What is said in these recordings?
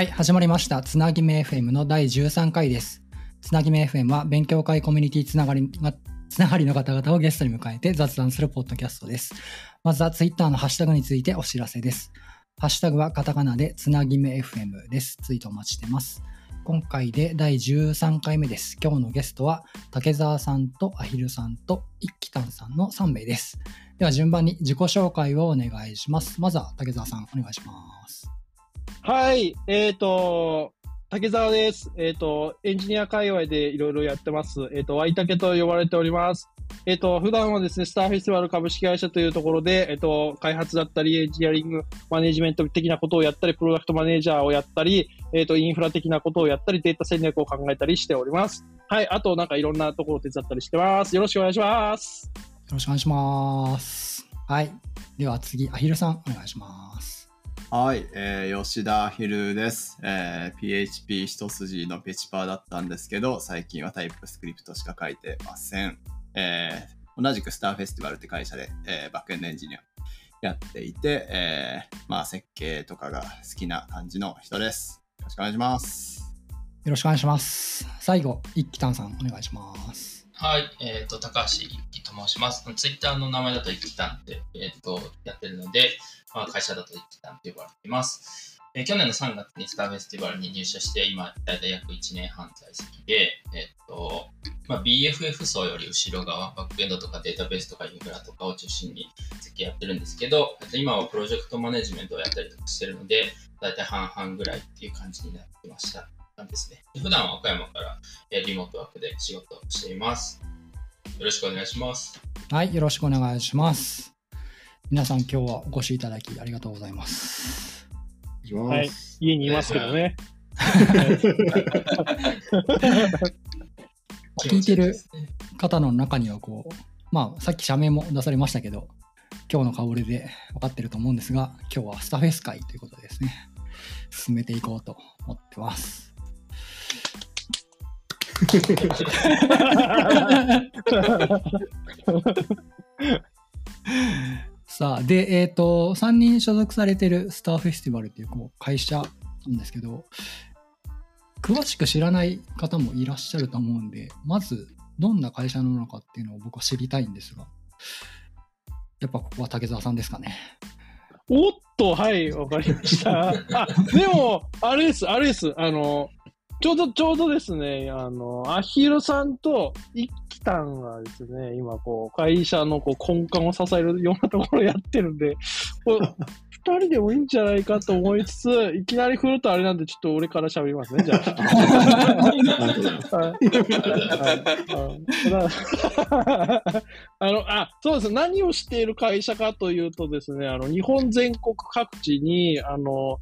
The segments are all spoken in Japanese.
はい、始まりました。つなぎめ FM の第13回です。つなぎめ FM は勉強会コミュニティつながりが、つながりの方々をゲストに迎えて雑談するポッドキャストです。まずはツイッターのハッシュタグについてお知らせです。ハッシュタグはカタカナでつなぎめ FM です。ツイートお待ちしてます。今回で第13回目です。今日のゲストは竹澤さんとアヒルさんと一輝たんさんの3名です。では順番に自己紹介をお願いします。まずは竹澤さんお願いします。はい、えっ、と、竹澤です。えっ、と、エンジニア界隈でいろいろやってます。えっ、と、ワイタケと呼ばれております。えっ、と、普段はですね、スターフェスティバル株式会社というところで、えっ、と、開発だったり、エンジニアリングマネジメント的なことをやったり、プロダクトマネージャーをやったり、えっ、と、インフラ的なことをやったり、データ戦略を考えたりしております。はい、あと、なんかいろんなところを手伝ったりしてます。よろしくお願いします。よろしくお願いします。はい。では次、アヒルさんお願いします。はい、えー吉田ひるです、えー PHP 一筋のペチパーだったんですけど、最近はタイプスクリプトしか書いてません。えー同じくスターフェスティバルって会社で、えーバックエンドエンジニアやっていて、えーまあ設計とかが好きな感じの人です。よろしくお願いします。よろしくお願いします。最後、一輝たんさんお願いします。はい、えっ、と、高橋一輝と申します。ツイッターの名前だと一輝たんって、えっ、と、やってるので、まあ、会社だと一輝たんって呼ばれています。えー去年の3月にスターフェスティバルに入社して、今、だいたい約1年半在籍で、えっ、と、まあ、BFF 層より後ろ側、バックエンドとかデータベースとかインフラとかを中心に設計やってるんですけど、今はプロジェクトマネジメントをやったりとかしてるので、だいたい半々ぐらいっていう感じになってました。なんですね。普段は岡山からえーリモートワークで仕事をしています。よろしくお願いします。はい、よろしくお願いします。皆さん今日はお越しいただきありがとうございます。はい、家にいますけどね。聞いてる方の中にはこう、まあさっき社名も出されましたけど、今日の顔ぶれで分かってると思うんですが、今日はスタフェス会ということでですね、進めていこうと思ってます。さあ、で、えっ、と、3人所属されてるスターフェスティバルっていうこう会社なんですけど、詳しく知らない方もいらっしゃると思うんで、まず、どんな会社なのかっていうのを僕は知りたいんですが、やっぱここは竹澤さんですかね。おっと、はい、わかりました。あ、でも、あれです、あれです。あの、ちょうど、ちょうどですね、あの、アヒルさんと一輝たんがですね、今、こう、会社のこう根幹を支えるようなところをやってるんで、こう二人でもいいんじゃないかと思いつつ、いきなり振るとあれなんで、ちょっと俺から喋りますね、じゃあ。あの、あ、そうです。何をしている会社かというとですね、あの、日本全国各地に、あの、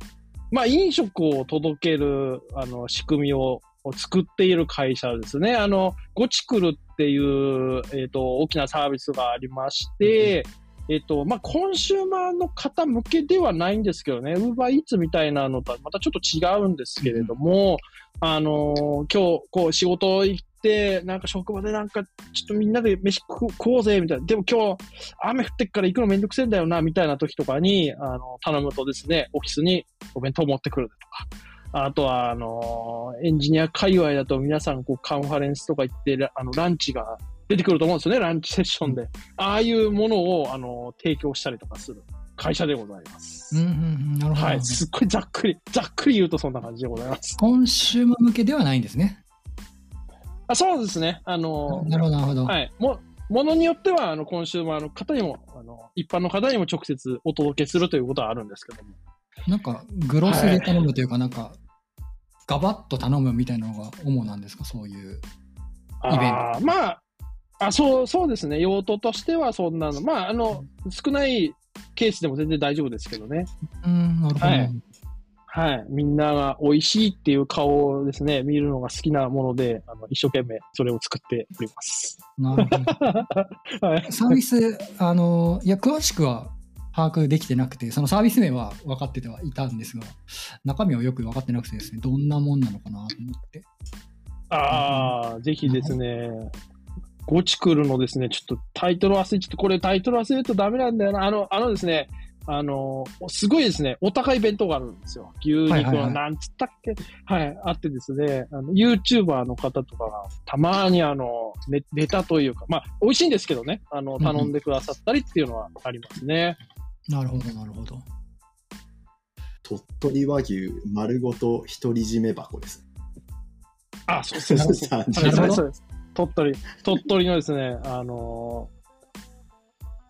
まあ、飲食を届ける、あの、仕組みを、を作っている会社ですね。あの、ゴチクルっていう、えっ、と、大きなサービスがありまして、えっ、と、まあ、コンシューマーの方向けではないんですけどね、ウーバーイーツみたいなのとはまたちょっと違うんですけれども、あのー今日、こう、仕事行なんか職場でなんか、ちょっとみんなで飯食食おうぜ、みたいな。でも今日、雨降ってっから行くのめんどくせえんだよな、みたいな時とかに、あの、頼むとですね、オフィスにお弁当持ってくるとか。あとは、あのーエンジニア界隈だと皆さん、こう、カンファレンスとか行って、ラあの、ランチが出てくると思うんですよね、ランチセッションで。ああいうものを、あの提供したりとかする会社でございます。うんうんうん、なるほど。はい。すっごいざっくり、ざっくり言うとそんな感じでございます。コンシューマー向けではないんですね。あそうですね。あのなるほど、なるほど。はい。も、ものによっては、あの、コンシューマーの方にも、あの、一般の方にも直接お届けするということはあるんですけども。なんか、グロスで頼むというか、なんか、ガバッと頼むみたいなのが主なんですか、そういう。イベントあーまあ、あ、そう、そうですね。用途としてはそんなの。まあ、あの、少ないケースでも全然大丈夫ですけどね。うん、なるほど。はいはい。みんなが美味しいっていう顔をですね、見るのが好きなもので、あの一生懸命それを作っております。なるほど。はい。サービス、あの、いや、詳しくは把握できてなくて、そのサービス名は分かっててはいたんですが、中身はよく分かってなくてですね、どんなもんなのかなと思って。ああ、ぜひですね、ゴチクルのですね、ちょっとタイトル忘れちゃって、これタイトル忘れるとダメなんだよな。あの、あのですね、あの、すごいですね、お高い弁当があるんですよ。牛肉はなんつったっけ、はい、あってですね、あの、YouTuber の方とかが、たまにあの、ネネタというか、まあ、美味しいんですけどね、あの、うん頼んでくださったりっていうのはありますね。なるほど、なるほど。鳥取和牛丸ごと独り占め箱です。あ、そうそうそうそう。30そうですなるほどそうです。鳥取、鳥取のですね、あのー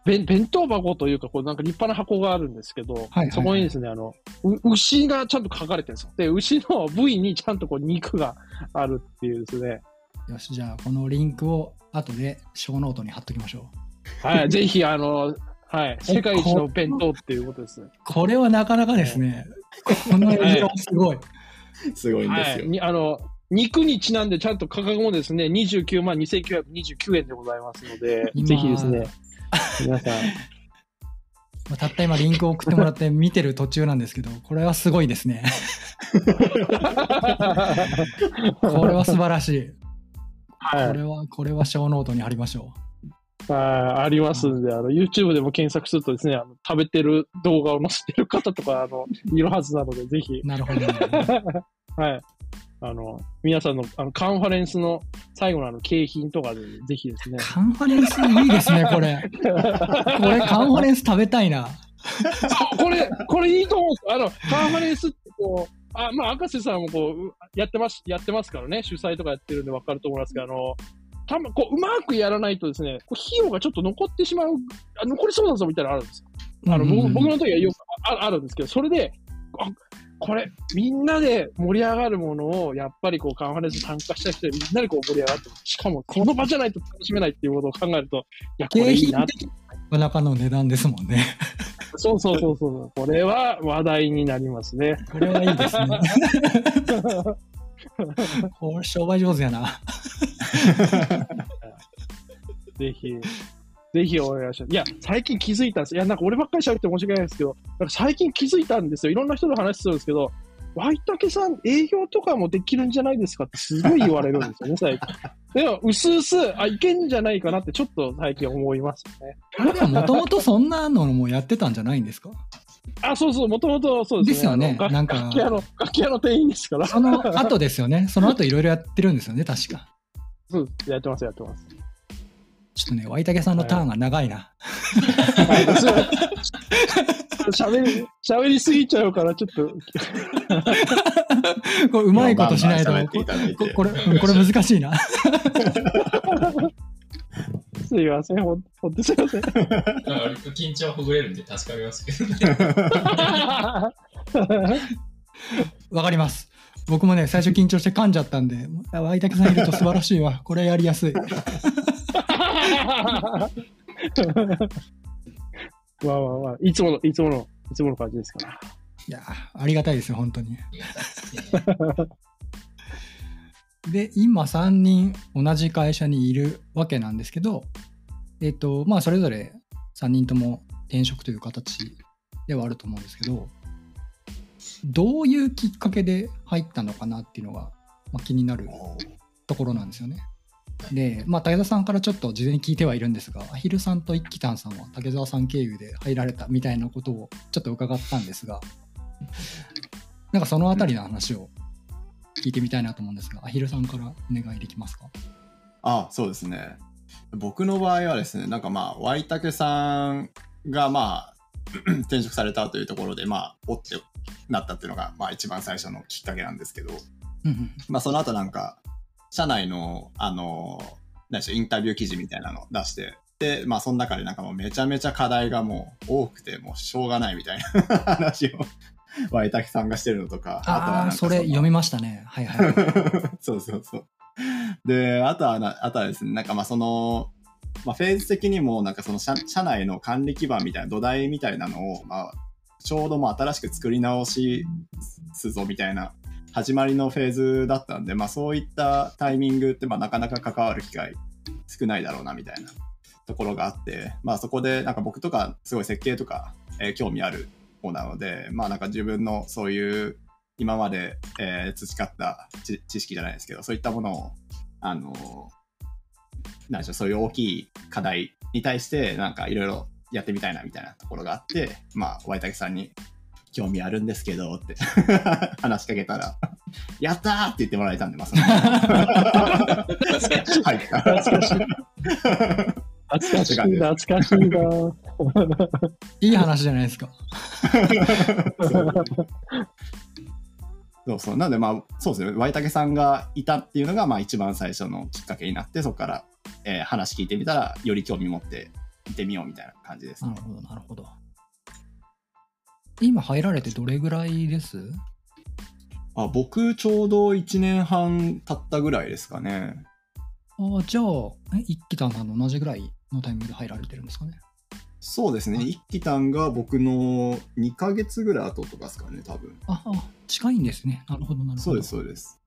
弁弁当箱というか、こうなんか立派な箱があるんですけど、はいはいそこにですね、あの、う牛がちゃんと書かれてるんですよ。で、牛の部位にちゃんとこう肉があるっていうですね。よし、じゃあ、このリンクを後でショーノートに貼っときましょう。はい、ぜひ、あの、はい、世界一の弁当っていうことです。これはなかなかですね。この映像すごい。すごいんではい、すよ。にあの、肉にちなんでちゃんと価格もですね、29万2929円でございますので、今ぜひですね、皆さん、まあたった今リンクを送ってもらって 見てる途中なんですけど、これはすごいですね。これは素晴らしい。はいこれは、これはショーノートに貼りましょはい、ありますんで、あの、YouTube でも検索するとですね、あの食べてる動画を載せてる方とか、あの、いるはずなので、ぜひう。、なるほど、なるほど。はい。あの、皆さんのあのカンファレンスの最後のあの景品とかで、ぜひですね。カンファレンスいいですね、これ。これカンファレンス食べたいな。これ、これいいと思うんですよ。あの、カンファレンスってこう、あ、まあ、赤瀬さんもこう、うやってます、やってますからね、主催とかやってるんで分かると思いますけど、あの、たま、こう、うまくやらないとですね、こう費用がちょっと残ってしまう、あ残りそうだぞみたいなのあるんですよ。あの、うんうん僕の時はよくああるんですけど、それで、あこれ、みんなで盛り上がるものを、やっぱりこう、カンファレンス参加した人でみんなでこう盛り上がって、しかもこの場じゃないと楽しめないっていうことを考えると、いや、これ景いいな品的なかなかの値段ですもんね。そうそうそうそう。これは話題になりますね。これはいいですね。これ商売上手やな。ぜひ、ぜひお願いします。いや、最近気づいたんです。いや、なんか俺ばっかり喋って申し訳ないですけど、なんか最近気づいたんですよ。いろんな人と話するんですけど、ワイタケさん、営業とかもできるんじゃないですかってすごい言われるんですよね、最近。でも、うすうす、あ、いけんじゃないかなってちょっと最近思いますよね。でもともとそんなのもやってたんじゃないんですか？あ、そうそう、もともとそうですね。ですよねなんか楽器屋の、楽器屋の店員ですから。その後ですよね。その後いろいろやってるんですよね、確か。そうやってます、やってます。ちょっとね、ワイタケさんのターンが長いな。喋り、喋りすぎちゃうから、ちょっと、これうまいことしないとここれ、うんこれ難しいな。すいません、ほんほんとすいません。緊張ほぐれるんで助かりますけどね。わかります。僕もね、最初緊張して噛んじゃったんで、あワイタケさんいると素晴らしいわ。これやりやすい。まあまあまあ、いつもの、いつもの、いつもの感じですから。いや、ありがたいですよ、本当に。で、今3人同じ会社にいるわけなんですけど、えっ、と、まあ、それぞれ3人とも転職という形ではあると思うんですけど、どういうきっかけで入ったのかなっていうのが、まあ、気になるところなんですよね。で、まあ、武田さんからちょっと事前に聞いてはいるんですが、アヒルさんと一輝たんさんは竹澤さん経由で入られたみたいなことをちょっと伺ったんですが、なんかそのあたりの話を聞いてみたいなと思うんですが、アヒルさんからお願いできますか？あそうですね。僕の場合はですね、なんかまあ、ワイタケさんがまあ、転職されたというところで、まあ、おってなったっていうのが、まあ一番最初のきっかけなんですけど、まあその後なんか、社内の、あの、何でしょう、インタビュー記事みたいなのを出して、で、まあその中でなんかもうめちゃめちゃ課題がもう多くて、もうしょうがないみたいな 話を、ワイタケさんがしてるのとか、ああ、それの読みましたね。はいはい。そうそうそう。で、あとはな、あとはですね、なんかまあその、まあフェーズ的にもなんかその社社内の管理基盤みたいな土台みたいなのを、まあ、ちょうどもう新しく作り直しすぞみたいな始まりのフェーズだったんで、まあそういったタイミングってまあなかなか関わる機会少ないだろうなみたいなところがあって、まあそこでなんか僕とかすごい設計とか、えー興味ある方なので、まあなんか自分のそういう今まで、えー培った知識じゃないですけど、そういったものを、あの、なんでしょう、そういう大きい課題に対して、なんかいろいろやってみたいなみたいなところがあって、まあ、ワイタケさんに興味あるんですけどって 話しかけたら、やったーって言ってもらえたんで、まあ、その入った。懐かしい。懐かしい、懐かしいな。いい話じゃないですか。そうそう。なんで、まあ、そうですね。ワイタケさんがいたっていうのが、まあ、一番最初のきっかけになって、そこから、えー話聞いてみたら、より興味持って見てみようみたいな感じですね。なるほど、なるほど。今入られてどれぐらいです？あ僕、ちょうど1年半経ったぐらいですかね。あじゃあ、え一気さんの同じぐらいのタイミングで入られてるんですかね？そうですね。一期たんが僕の2ヶ月ぐらい後とかですかね、多分。あ、あ近いんですね。なるほど、なるほど。そうです、そうです。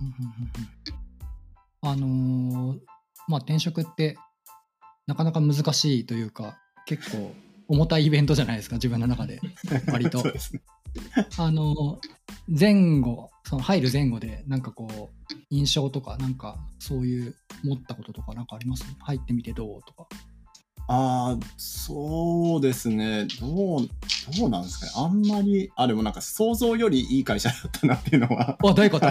うんうんうんうんあのーまあ転職ってなかなか難しいというか結構重たいイベントじゃないですか自分の中で 割と。あのー前後その入る前後でなんかこう印象とかなんかそういう思ったこととかなんかあります？入ってみてどうとかああ、そうですね。どう、どうなんですかね。あんまり、あ、でもなんか想像よりいい会社だったなっていうのは。あどういうこと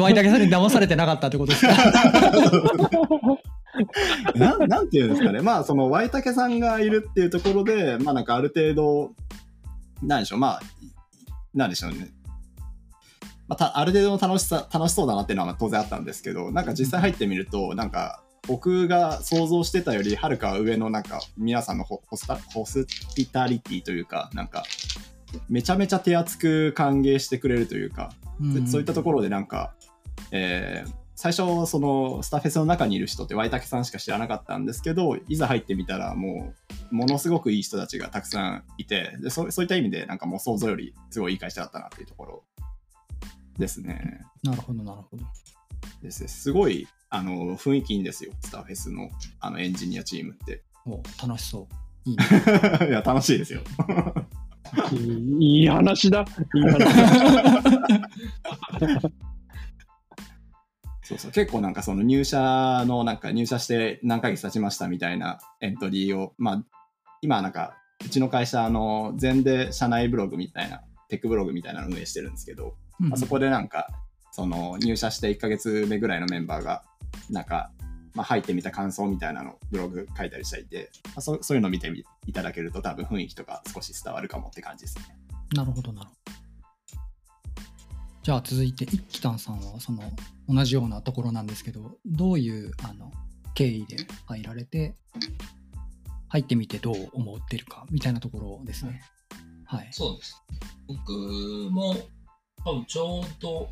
ワイタケさんに騙されてなかったってことですか？なんなんていうんですかね。まあ、その、ワイタケさんがいるっていうところで、まあなんかある程度、なんでしょう、まあ、なんでしょうね。まあ、たある程度の楽しさ、楽しそうだなっていうのは当然あったんですけど、なんか実際入ってみると、なんか、僕が想像してたよりはるか上のなんか皆さんのホホスタホスピタリティというかなんかめちゃめちゃ手厚く歓迎してくれるというか、でそういったところでなんか、えー最初そのスタフェスの中にいる人ってワイタケさんしか知らなかったんですけどいざ入ってみたらもうものすごくいい人たちがたくさんいてでそそういった意味でなんかもう想像よりすごいいい会社だったなっていうところですね。なるほどなるほどですすごいあの雰囲気いいんですよスタフェスのあのエンジニアチームって。お楽しそういいね いや楽しいですよ。いい話だ。いい話。そうそう結構なんかその入社のなんか入社して何ヶ月経ちましたみたいなエントリーをまあ今なんかうちの会社あの全で社内ブログみたいなテックブログみたいなのを運営してるんですけど、まあ、そこでなんかその入社して1ヶ月目ぐらいのメンバーがなんか、まあ、入ってみた感想みたいなのをブログ書いたりしていて、まあ、そそういうのを見てみいただけると多分雰囲気とか少し伝わるかもって感じですね。なるほどなるほど。じゃあ続いて一輝たんさんはその同じようなところなんですけどどういうあの経緯で入られて入ってみてどう思ってるかみたいなところですね。はい。そうです。僕も多分ちょうど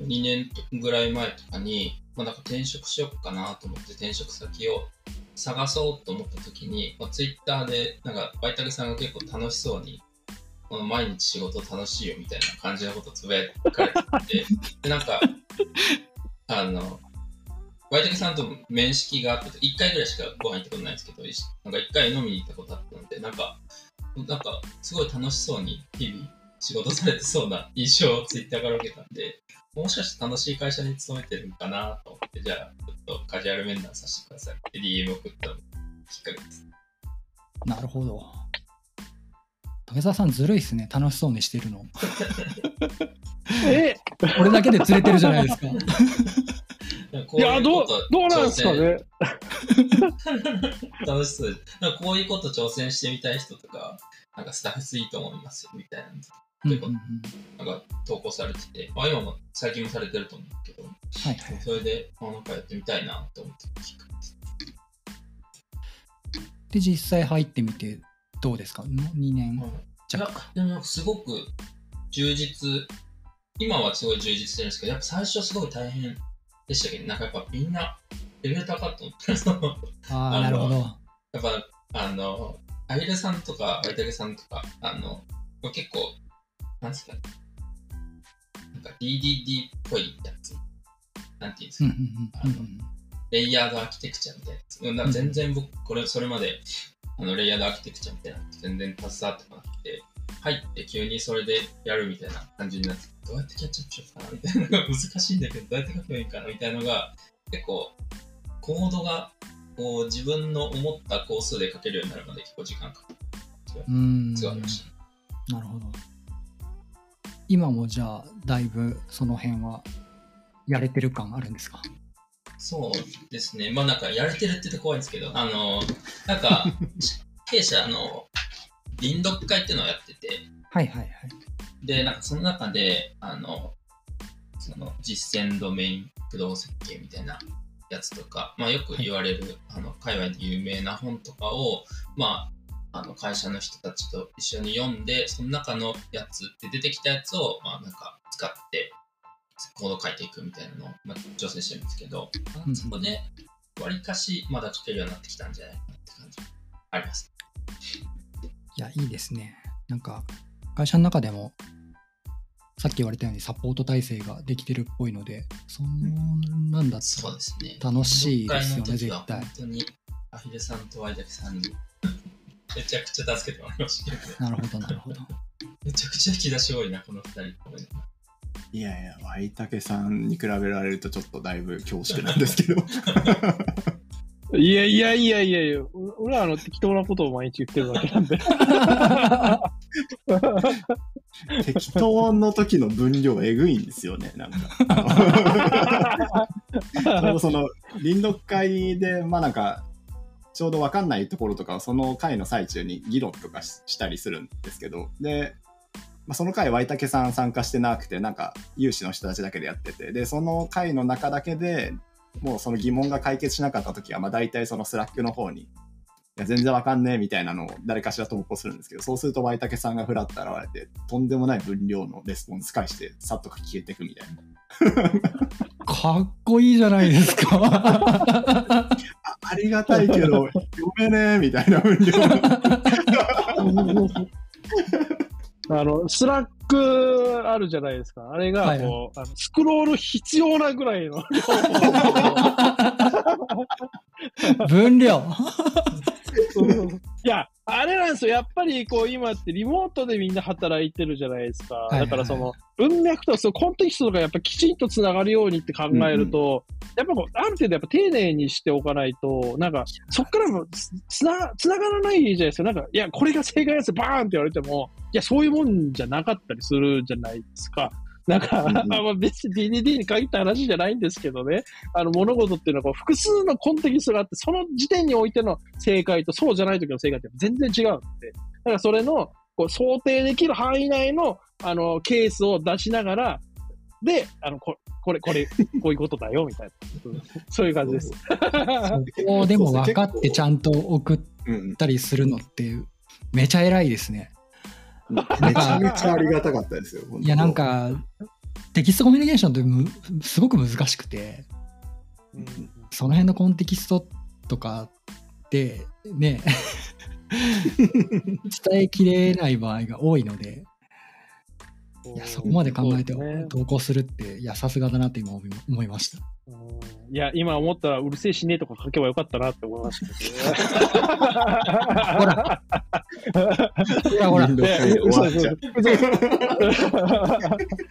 2年ぐらい前とかに、まあ、なんか転職しようかなと思って転職先を探そうと思った時に、まあ、ツイッターでなんかバイタケさんが結構楽しそうにこの毎日仕事楽しいよみたいな感じのことつぶやかれてて でなんかあのバイタケさんと面識があって1回ぐらいしかご飯行ったことないんですけどなんか1回飲みに行ったことあったのでなんかなんかすごい楽しそうに日々仕事されてそうな印象をツイッターから受けたんで、もしかして楽しい会社に勤めてるのかなと思って、じゃあちょっとカジュアル面談させてくださいって DM 送ったのがきっかけです。なるほど。竹澤さんずるいっすね楽しそうにしてるの。え？これだけで釣れてるじゃないですか。こいや、どう、どうなんですかね？楽しそうです。なんかこういうこと挑戦してみたい人とか、なんかスタッフスいいと思いますよみたいなのうんうんうんなんか投稿されてて、まあ今も最近もされてると思うけど、はいはい。それで、まあ、なんかやってみたいなと思ってきっかけです。で実際入ってみてどうですか ?2 年いや弱。でもすごく充実、今はすごい充実してるんですけど、やっぱ最初すごい大変でしたけど、なんかやっぱみんなレベル高かった思って、そ のああなるほど。やっぱあの、アイルさんとか、ワイタケさんとか、あの、結構、なんですかね、なんか DDD っぽいやつ、なんていうんですうんか、うんうんうんレイヤードアーキテクチャみたいなやつ。全然僕、これ、それまで、あの、レイヤードアーキテクチャみたいなの全然携わってこなくて、入って急にそれでやるみたいな感じになって、どうやってキャッチアップしようかなみたいなのが難しいんだけど、どうやって書けばいいかなみたいなのが、結構、コードがこう自分の思った工数で書けるようになるまで結構時間かかうーん。る。違いましたね。なるほど。今もじゃあ、だいぶその辺はやれてる感あるんですか？そうですね。まあなんかやれてるって言うと怖いんですけど、あの、なんか、弊社、あの、臨読会っていうのをやってて、はいはいはい。で、なんかその中で、あの、その実践ドメイン駆動設計みたいなやつとか、まあよく言われる、あの、海外で有名な本とかを、まあ、あの会社の人たちと一緒に読んで、その中のやつで出てきたやつを、まあなんか使って、コード書いていくみたいなのを、まあ、調整してるんですけど、まあうんそこで、わりかしまだ書けるようになってきたんじゃないかなって感じあります。いや、いいですね。なんか、会社の中でも、さっき言われたようにサポート体制ができてるっぽいので、そんなんだったらそうですね。楽しいですよね、読絶対本。当にアヒルさんとワイダキさんにめちゃくちゃ助けてもらいましたなるほど、なるほど。めちゃくちゃ引き出し多いな、この二人と思いやいや、ワイタケさんに比べられるとちょっとだいぶ恐縮なんですけど。いやいやいやいやいや、う俺はあの適当なことを毎日言ってるだけなんで。適当の時の分量えぐいんですよね、なんか。そのその臨読会で、まあなんか、ちょうど分かんないところとかをその会の最中に議論とかししたりするんですけど、で、まあ、その会、 ytakeさん参加してなくて、なんか、有志の人たちだけでやってて、で、その会の中だけでもうその疑問が解決しなかった時は、まあ大体その Slackの方に、いや、全然わかんねえみたいなのを誰かしら投稿するんですけど、そうすると ytakeさんがフラッと現れて、とんでもない分量のレスポンス返して、さっと消えていくみたいな。かっこいいじゃないですか。あ ありがたいけど、読めねえみたいな分量の。あの、 Slackあるじゃないですか。あれがはいこう、あのスクロール必要なぐらいの量分量。いや、あれなんですよ。やっぱりこう今ってリモートでみんな働いてるじゃないですか。いはいだからその文脈とそのコンテキストがやっぱきちんとつながるようにって考えると、やっぱこうある程度やっぱ丁寧にしておかないと、なんかそっからもつつなつながらないじゃないですか。なんか、いや、これが正解ですバーンって言われても、いや、そういうもんじゃなかったりするじゃないですか。なんか、うんうん まあ別に DDD に限った話じゃないんですけどね、あの物事っていうのはこう複数のコンテキストがあって、その時点においての正解とそうじゃない時の正解って全然違うんで、だからそれのこう想定できる範囲内のあのケースを出しながら、で、あのここれ、これ、こういうことだよ、みたいな。う んそういう感じです。そこでも分かってちゃんと送っうん、たりするのって、めちゃ偉いですね。めちゃめちゃありがたかったですよ。いや、なん、か、テキストコミュニケーションってむすごく難しくて、その辺のコンテキストとかって、ね、伝えきれない場合が多いので、いや、そこまで考えて投稿するって、いや、さすがだなって今思いました。うんいや、今思ったら、うるせえしねえとか書けばよかったなって思いましたけどね。ほら。ほら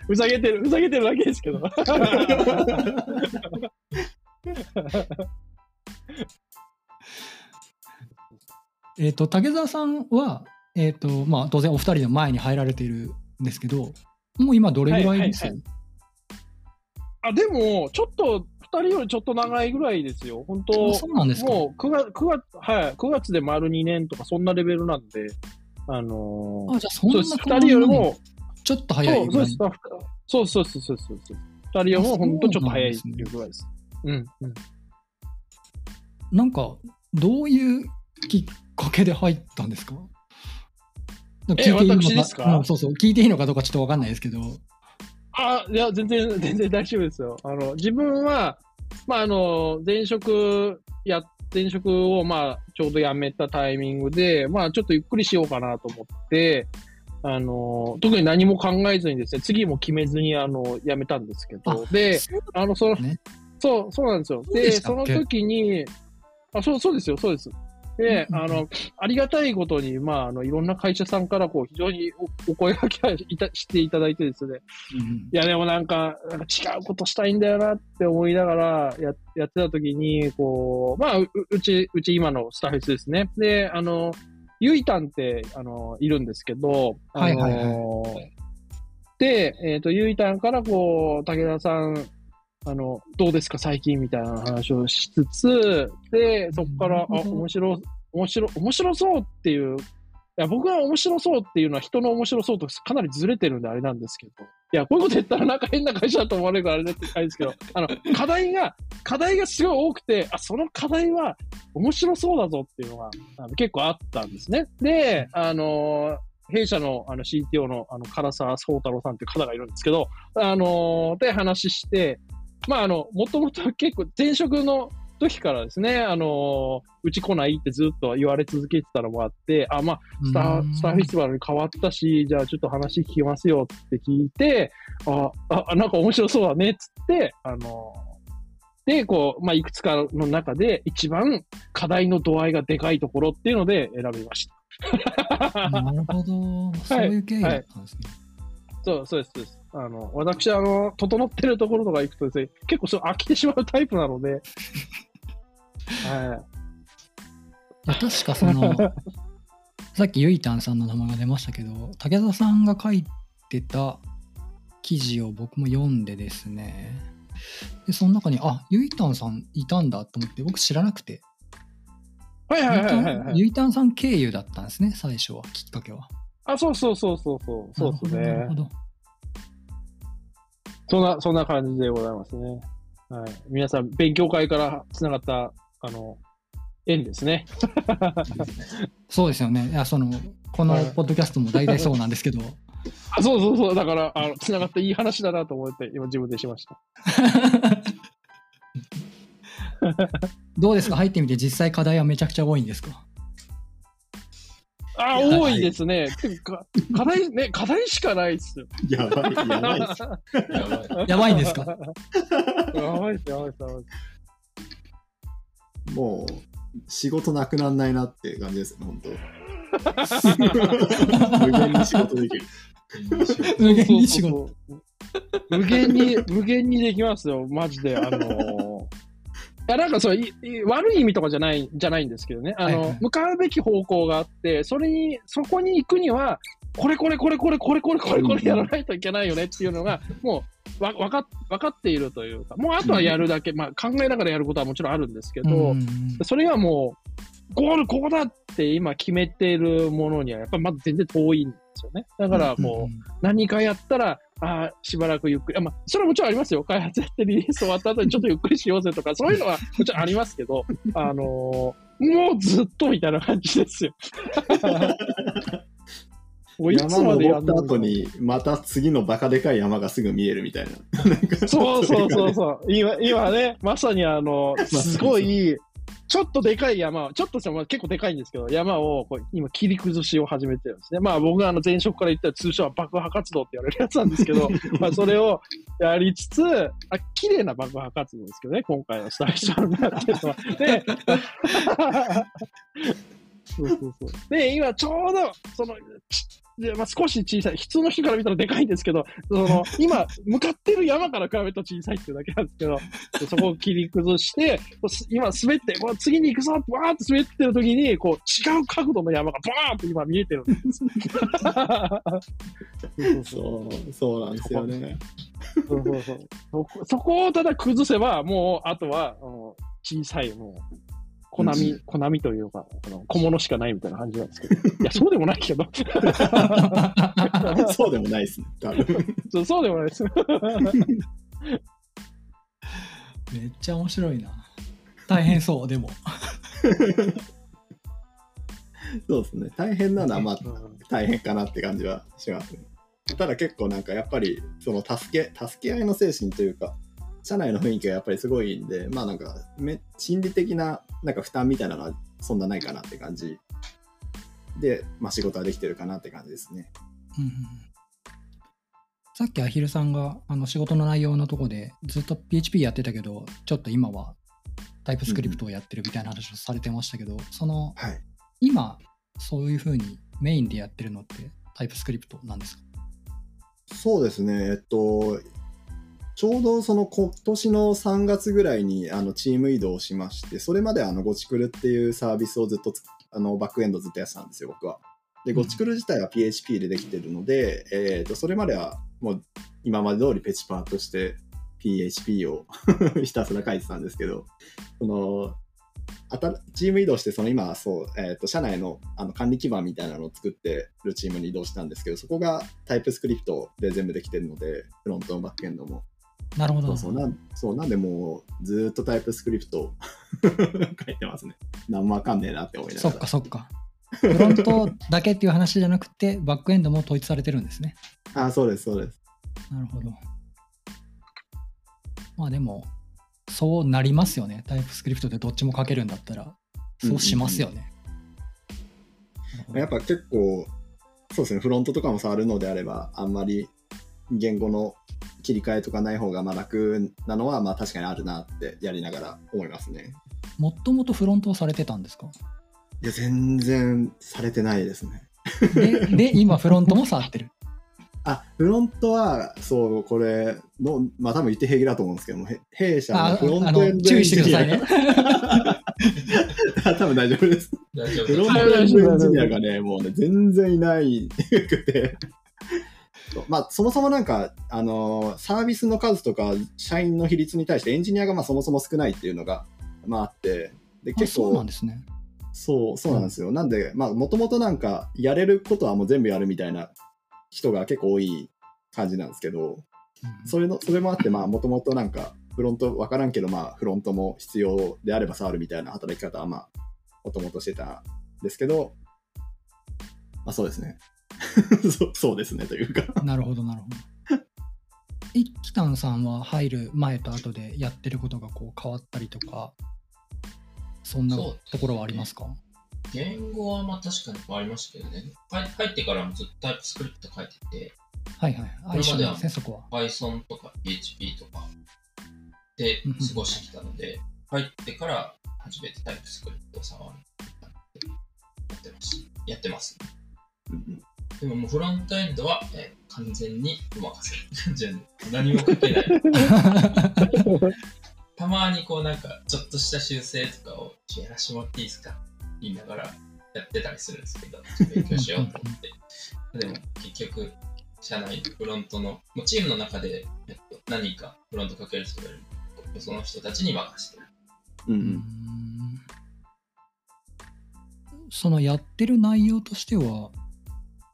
ふざけてる、ふざけてるだけですけど。えっ、と、竹澤さんは、えっ、と、まあ、当然お二人の前に入られているんですけど、もう今どれぐらいです、はいはいあ、でも、ちょっと、二人よりちょっと長いぐらいですよ。本当あそうなんですか？もう9月、9月、はい、9月で丸2年とか、そんなレベルなんで、あのーあ、じゃあそんなそうです。二人よりも、ちょっと早いぐらい？そう。そうそうそうそうそうそう。二人よりも本当ちょっと早いっていうぐらいです。うん、うん。なんか、どういうきっかけで入ったんですか？聞いていいの私ですか？うんそうそう、聞いていいのかどうかちょっとわかんないですけど。あ、いや、全然、全然大丈夫ですよ。あの、自分は、まあ、あの、前職や、前職を、まあ、ちょうど辞めたタイミングで、まあ、ちょっとゆっくりしようかなと思って、あの、特に何も考えずにですね、次も決めずに、あの、辞めたんですけど、で、あの、その、ねそう、そうなんですよ。でその時に、あ、そう、そうですよ、そうです。で、うんあの、ありがたいことに、まあ、あの、いろんな会社さんから、こう、非常におお声掛けいたしていただいてですね、うんいや、でもなんか、なんか違うことしたいんだよなって思いながらややってた時に、こう、まあ、ううち、うち今のスタッフですね。で、あの、ゆいたんって、あの、いるんですけど、あのはいはいはい。で、えっ、と、ゆいたんから、こう、武田さん、あの、どうですか最近みたいな話をしつつ、で、そこから、あ、面白、面白、面白そうっていう、いや、僕が面白そうっていうのは人の面白そうとかなりずれてるんであれなんですけど、いや、こういうこと言ったらなんか変な会社だと思われるからあれだってですけど、あの、課題が、課題がすごい多くて、あ、その課題は面白そうだぞっていうのがあの結構あったんですね。で、あの弊社のあの CTO のあの唐沢宗太郎さんっていう方がいるんですけど、あので話して、まあ、あの、もともと結構前職の時からですね、あのうち来ないってずっと言われ続けてたのもあって、あ、まあ、スター、スターフェスティバルに変わったし、じゃあちょっと話聞きますよって聞いて、あ、あ、なんか面白そうだねっつって、あので、こう、まあ、いくつかの中で一番課題の度合いがでかいところっていうので選びました。なるほど。そういう経緯だったんですね。そう、そうです、そうです。あの、私、あの、整ってるところとか行くとですね、結構そう飽きてしまうタイプなので、はい。確かその、さっきゆいたんさんの名前が出ましたけど、武田さんが書いてた記事を僕も読んでですね、で、その中に、あ、ゆいたんさんいたんだと思って、僕知らなくて、はいはいはいはい、はい。ゆいたんさん経由だったんですね、最初は、きっかけは。あ、そうそうそうそうそう。そうですねなるほ。ど。そんな、そんな感じでございますね。はい。皆さん、勉強会からつながった、あの、縁ですね。そうですよね。いや、その、このポッドキャストも大体そうなんですけど、あ、そうそうそう。だから、あの、つながっていい話だなと思って、今自分でしました。どうですか？入ってみて実際課題はめちゃくちゃ多いんですか？あ、多いですね。てか課題、ね、課題しかないっすよ。やばい、やばいっす。やばい。んですか？やばいっす、やばいっす、やばいっす。もう、仕事なくなんないなって感じですね、本当。無限に仕事できる。無限に仕事。無限に、無限にできますよ、マジで。あのーいや、なんかそう、悪い意味とかじゃない、じゃないんですけどね。あの、はいはい向かうべき方向があって、それに、そこに行くには、これこれこれこれこれこれこれこれやらないといけないよねっていうのが、もう、わ、わかっ、わかっているというか、もうあとはやるだけ、まあ考えながらやることはもちろんあるんですけど、うんそれはもう、ゴールここだって今決めているものには、やっぱりまだ全然遠いんですよね。だからもう、何かやったら、あーしばらくゆっくり、あまあ、それはもちろんありますよ。開発やってリリース終わった後にちょっとゆっくりしようぜとか、そういうのはもちろんありますけど、あのーもうずっとみたいな感じですよ。もういつ山までやった後に、また次のバカでかい山がすぐ見えるみたいな。そうそうそうう。そう。今、今ね、まさにあの、すごい、ちょっとでかい山を、ちょっとしたまあ結構でかいんですけど、山をこう今切り崩しを始めてるんですね。まあ僕があの前職から言ったら通称は爆破活動って言われるやつなんですけど、まあそれをやりつつ、あ綺麗な爆破活動ですけどね、今回のスタイルシャルになってるのは。で、そうそうそう。で、今ちょうど、その、ちでまあ、少し小さい。普通の人から見たらでかいんですけど、その、今、向かってる山から比べると小さいっていうだけなんですけど、そこを切り崩して、今滑って、こう次に行くぞってわーって滑ってる時に、こう違う角度の山がバーンって今見えてるんです。そうそうなんですよね。そうそうそうそこをただ崩せば、もう、あとは、小さい、もう、小波、小波というか、あの小物しかないみたいな感じなんですけど。いや、そうでもないけど。そうでもないですね、多分。そうそうでもないです。めっちゃ面白いな。大変そう、でも。そうですね。大変なのは、まあ、うん大変かなって感じはしますね。ただ結構なんかやっぱりその助け助け合いの精神というか社内の雰囲気がやっぱりすごいんでまあなんかめ心理的ななんか負担みたいなのはそんなないかなって感じで、まあ、仕事はできてるかなって感じですね。うんうんさっきアヒルさんがあの仕事の内容のとこでずっと PHP やってたけどちょっと今はタイプスクリプトをやってるみたいな話をされてましたけど、そのはい。今そういうふうにメインでやってるのってタイプスクリプトなんですか？そうですね、えっと、ちょうどその今年の3月ぐらいにあのチーム移動しまして、それまであのゴチクルっていうサービスをずっとつあのバックエンドずっとやってたんですよ、僕は。で、うんゴチクル自体は PHP でできてるので、えっとそれまではもう今まで通りペチパーとして PHP を ひたすら書いてたんですけど、そのあたチーム移動して、その今そう、えー、と社内のあの管理基盤みたいなのを作ってるチームに移動したんですけど、そこがタイプスクリプトで全部できてるので、フロントもバックエンドも。なるほど。そうなんそうなんでもうずーっとタイプスクリプトを 書いてますね。何もわかんねえなって思いなそがら。っかそっか。フロントだけっていう話じゃなくて、バックエンドも統一されてるんですね。あ、そうです、そうです。なるほど。まあでも、そうなりますよね。タイプスクリプトでどっちも書けるんだったら、そうしますよね。やっぱ結構、そうですね、フロントとかも触るのであれば、あんまり言語の切り替えとかない方がまあ楽なのは、まあ確かにあるなってやりながら思いますね。もっともとフロントをされてたんですか？いや、全然されてないですね。で、で今フロントも触ってる。あ、フロントは、そう、これの、まあ多分言って平気だと思うんですけども、へ弊社のフロントエンド注意してくださいね。多分大丈夫です。大丈夫フロンです。トエンジニアがね、もうね、全然いないくて。まあ、そもそもなんか、あのーサービスの数とか、社員の比率に対してエンジニアがまあそもそも少ないっていうのが、まああって、で、あ結構そうなん、ですね。そう、そうなんですよ。なんで、まあ、もともとなんか、やれることはもう全部やるみたいな人が結構多い感じなんですけど、それの、それもあって、まあ、もともとなんか、フロント、わからんけど、まあ、フロントも必要であれば触るみたいな働き方は、まあ、もともとしてたんですけど、まあ、そうですね。そうそうですね、というか。なるほど、なるほど。え、キタンさんは入る前と後でやってることがこう変わったりとか、そんなところはありますか？言語はまあ確かに変わりましたけどね。入入ってからもずっとタイプスクリプト書いてて、はいはい。あ、これまではね、そこは。Python とか PHP とかで過ごしてきたので、入ってから初めてタイプスクリプトを触るってやってます。やってます。うんでももうフロントエンドは、えー完全にお任せって感じなんで何も書けない。たまにこうなんかちょっとした修正とかをやらしてもらっていいですか？言いながらやってたりするんですけど、勉強しようと思って。でも結局、社内のフロントの、もうチームの中で、えっと、何人かフロントかける人がいその人たちに任せてる。うんそのやってる内容としては、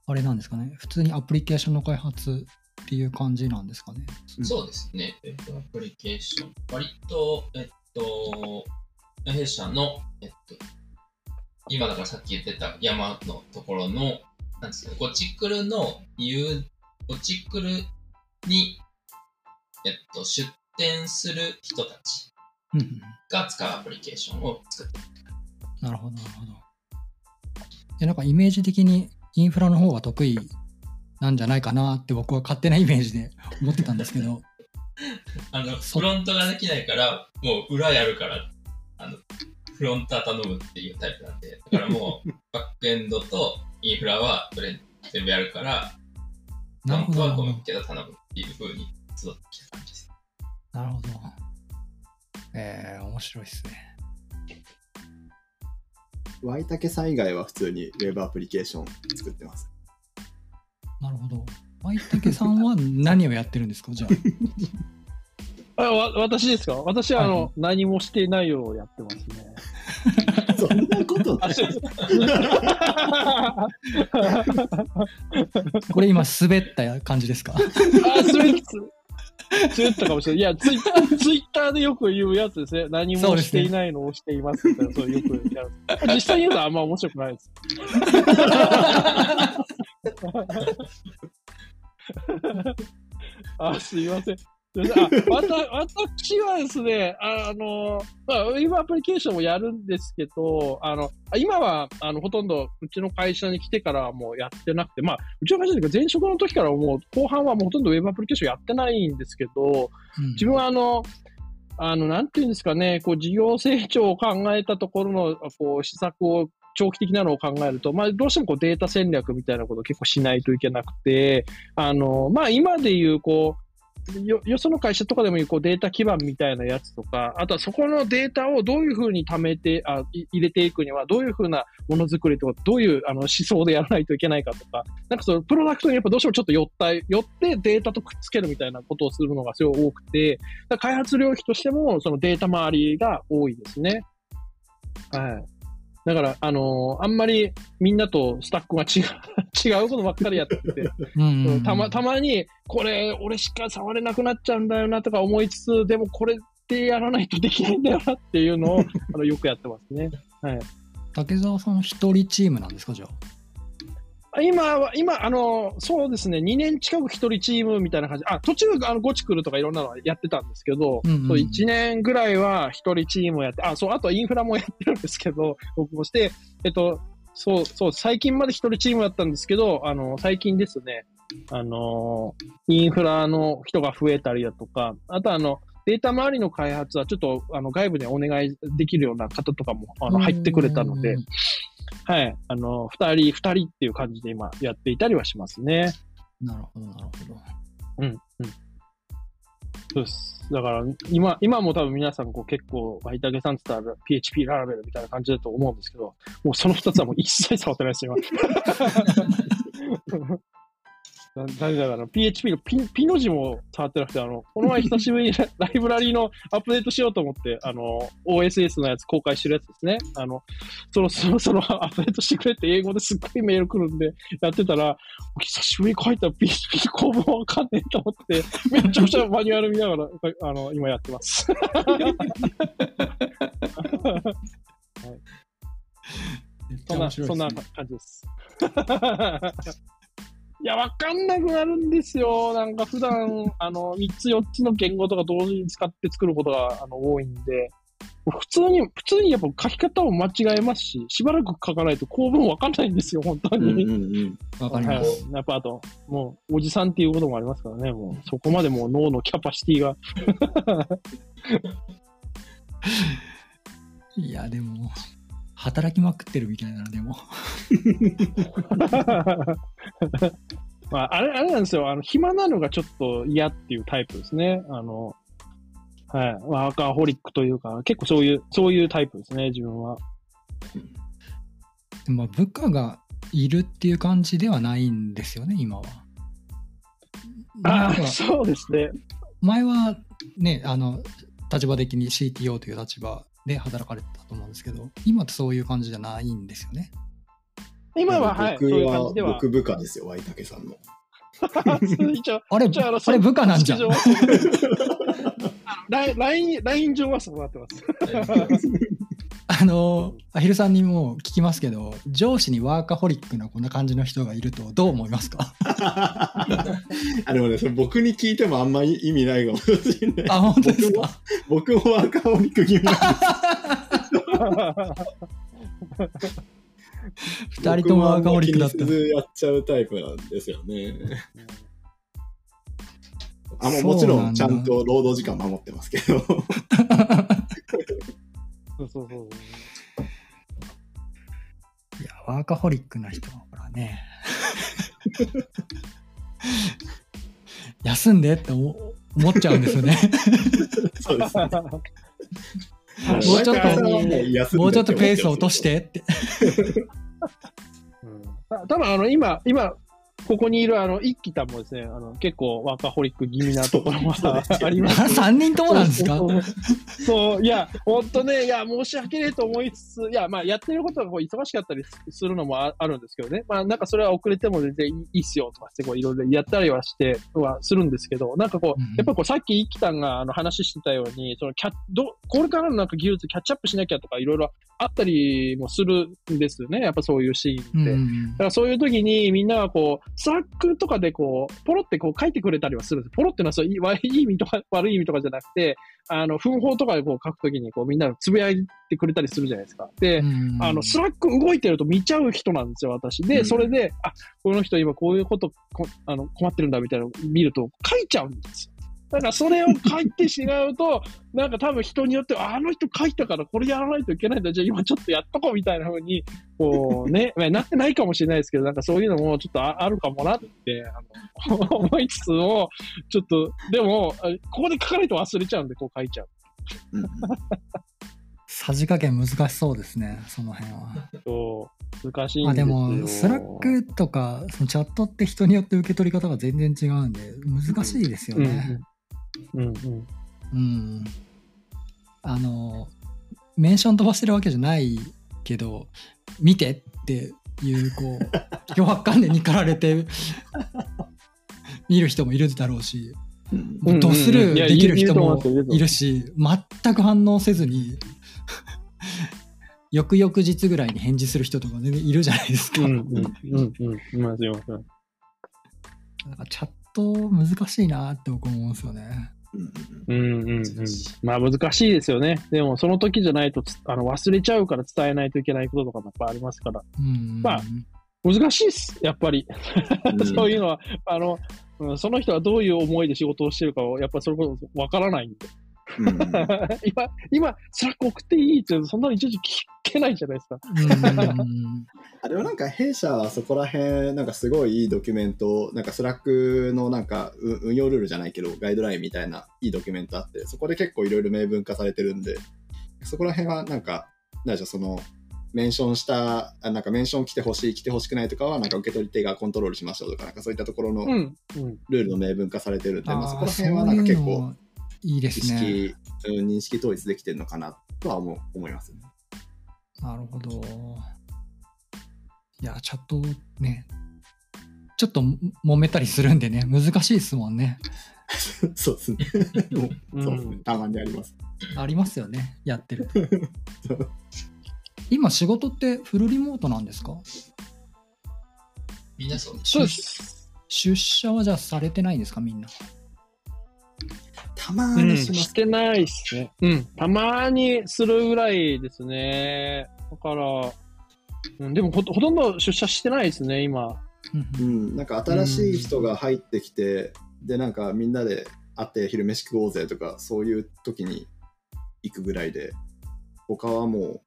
あれなんですかね、普通にアプリケーションの開発っていう感じなんですかね。うんそうですね。えっと、アプリケーション。割と、えっと、弊社の、えっと、今だからさっき言ってた山のところの、なんですかね、ゴチクルの、いうゴチクルに、えっと、出店する人たちうんうんが使うアプリケーションを作ってる。なるほど、なるほど。で、なんかイメージ的にインフラの方が得意なんじゃないかなって僕は勝手なイメージで思ってたんですけど、あの、そフロントができないから、もう裏やるから、あの、フロンター頼むっていうタイプなんで、だからもう、バックエンドとインフラはそれ全部やるから、フロントはゴなるほど。ミけど頼むっていう風に育ってきた感じです。なるほど。えー、面白いですね。ワイタケさん以外は普通にウェブアプリケーション作ってます。なるほど。マイタケさんは何をやってるんですか？じゃあ。あわ私ですか？私はあの、はい何もしていないようやってますね。そんなことない。これ今滑った感じですか？あ、滑っ滑ったかもしれない。いや、ツイ ツイッターでよく言うやつですね。何もしていないのをしていますみたいな、そうよくやる。実際言うのはあんま面白くないです。あ、すいません。私はですね、ああの、まあ、ウェブアプリケーションもやるんですけど、あの、あ今は、あの、ほとんど、うちの会社に来てからはもうやってなくて、まあ、うちの会社というか前職の時からもう、後半はもうほとんどウェブアプリケーションやってないんですけど、うん。自分はあの、あの、なんていうんですかね、こう、事業成長を考えたところの、こう、施策を、長期的なのを考えると、まあ、どうしてもこうデータ戦略みたいなことを結構しないといけなくて、あの、まあ、今でいう、こう、よ、よその会社とかでもいうこうデータ基盤みたいなやつとか、あとはそこのデータをどういうふうに貯めて、あ入れていくには、どういうふうなものづくりとか、どういうあの思想でやらないといけないかとか、なんかそのプロダクトにやっぱどうしてもちょっと寄った、寄ってデータとくっつけるみたいなことをするのがすごい多くて、開発領域としてもそのデータ周りが多いですね。はい。だから、あのーあんまりみんなとスタックが違う、違うことばっかりやってて、うんたま、たまに、これ、俺しか触れなくなっちゃうんだよなとか思いつつ、でもこれってやらないとできないんだよなっていうのを、あの、よくやってますね。はい。竹澤さん一人チームなんですか、じゃあ？今は、今、あの、そうですね、2年近く一人チームみたいな感じ、あ、途中、あの、ゴチクルとかいろんなのやってたんですけど、うんうん。そう1年ぐらいは一人チームをやって、あ、そう、あとインフラもやってるんですけど、僕もして、えっと、そう、そう、最近まで一人チームだったんですけど、あの、最近ですね、あの、インフラの人が増えたりだとか、あとあの、データ周りの開発はちょっとあの外部でお願いできるような方とかもあの入ってくれたのでうん、はい、あの、二人、二人っていう感じで今やっていたりはしますね。なるほど、なるほど。うん、うん。そうです。だから、今、今も多分皆さんこう結構、バイタゲさんって言ったら PHP ララベルみたいな感じだと思うんですけど、もうその二つはもう一切触ってないです、今。な何だから、PHP のピピの字も触ってなくて、あの、この前久しぶりに ライブラリのアップデートしようと思って、あの、OSS のやつ公開してるやつですね。あの、そろそろそろアップデートしてくれって英語ですっごいメール来るんで、やってたら、久しぶりに書いた PHP 公文わかんねえと思って、めちゃくちゃマニュアル見ながら、あの、今やってます。そんな、そんな感じです。いや、わかんなくなるんですよ。なんか普段、あの、3つ4つの言語とか同時に使って作ることがあの多いんで、普通に、普通にやっぱ書き方を間違えますし、しばらく書かないと構文わかんないんですよ、本当に。うんうんうん。わかります。はい、やっぱあと、もう、おじさんっていうこともありますからね、もう、そこまでもう脳のキャパシティが。いや、でも、働きまくってるみたいな、でも。まあ、あれ、あれなんですよ。あの、暇なのがちょっと嫌っていうタイプですね。あの、はい。ワーカーホリックというか、結構そういう、そういうタイプですね、自分は。まあ、部下がいるっていう感じではないんですよね、今は。ああ、そうですね。前はね、あの、立場的に CTO という立場で働かれてたと思うんですけど、今ってそういう感じじゃないんですよね。今は、はい、そう僕いう感はじでは。僕部下ですよ、ワイタケさんの。あれ、あれ部下なんじゃん ライン、ライン上はそうなってます。あの、アヒルさんにも聞きますけど、上司にワーカホリックなこんな感じの人がいるとどう思いますか？あでもね、それ僕に聞いてもあんまり意味ないかもしれない。あ、本当ですか？僕もワーカーホリック気味なんです。二人ともワーカホリックだったやっちゃうタイプなんですよね。あもうもちろんちゃんと労働時間守ってますけど。そうそうそう。いや、ワーカホリックな人はほらね。休んでって思思っちゃうんですよね。そうですね。もうちょっともうちょっとペース落としてって。うんた多分あの、今、今、ここにいるあの、一輝たんもですね、あの、結構ワーカホリック気味なところもあります。3人ともなんですか？そういや、ほんとね、いや、申し訳ねえと思いつつ、いや、まあ、やってることがこう忙しかったりするのもああるんですけどね。まあ、なんかそれは遅れても全然いいっすよとかって、こう、いろいろやったりはしてはするんですけど、なんかこう、やっぱこう、さっき ikkitang があの話してたように、そのキャど、これからのなんか技術キャッチアップしなきゃとか、いろいろあったりもするんですよね。やっぱそういうシーンって。うんだからそういう時にみんながこう、 Slackとかでこう、ポロってこう書いてくれたりはするんです。ポロってのはそういい悪い意味とか悪い意味とかじゃなくて、あの、分報とかでこう書くときにこうみんながつぶやいてくれたりするじゃないですか。で、うんあの、 Slack動いてると見ちゃう人なんですよ、私。で、うんそれで、あ、この人今こういうことこあの困ってるんだみたいなのを見ると書いちゃうんですよ。だからそれを書いてしまうと、なんか多分人によっては、あの人書いたからこれやらないといけないんだ、じゃあ今ちょっとやっとこうみたいな風に、こうね、まあなってないかもしれないですけど、なんかそういうのもちょっとああるかもなって、あの、思いつつも、ちょっと、でも、あここで書かないと忘れちゃうんで、こう書いちゃう。さじ加減難しそうですね、その辺は。そう、難しいんまあですよ。でも、スラックとか、そのチャットって人によって受け取り方が全然違うんで、難しいですようんね。うん。うんうん。うん。あの、メンション飛ばしてるわけじゃないけど、見てっていう、こう、脅迫観念に駆られて、見る人もいるだろうし、うんうんドスルーできる人もいるし、全く反応せずに、翌々日ぐらいに返事する人とか全然いるじゃないですか。うんうんうんうん。チャット難しいなって僕思うんですよね。うんうんうん。まあ難しいですよね。でもその時じゃないとつあの忘れちゃうから伝えないといけないこととかもやっぱありますから。うん。まあ難しいっす、やっぱり。うん そういうのは、あの、うんその人はどういう思いで仕事をしてるかを、やっぱそれこそわからないんで。うんうん 今、今、 Slack送っていいって言うと、そんなのいちいち聞けないじゃないですか。うん あでもなんか弊社はそこら辺なんかすごいいいドキュメントなんか Slackのなんかう運用ルールじゃないけどガイドラインみたいないいドキュメントあってそこで結構いろいろ明文化されてるんでそこら辺はなんかなんでしょうそのメンションしたあなんかメンション来てほしい来てほしくないとかはなんか受け取り手がコントロールしましょうとかなんかそういったところのうん。うん。ルールの明文化されてるんで、まあ、あーそこら辺はなんか結構いいいで意すね。認識統一できてるのかなとは思う思いますね。なるほど。いや、チャットね、ちょっとも揉めたりするんでね、難しいですもんね。そうですね。もうそうですね。たまにあります。ありますよね、やってると。今、仕事ってフルリモートなんですか？みんなそう。そうで出す。出社はじゃあされてないんですか、みんな？たまうん、にしますし。てないっすね。うん。たまにするぐらいですね。だから、うん、でもほとほとんど出社してないですね、今。うんうん、なんか新しい人が入ってきて、で、なんかみんなで会って昼飯食おうぜとか、そういう時に行くぐらいで、他はもう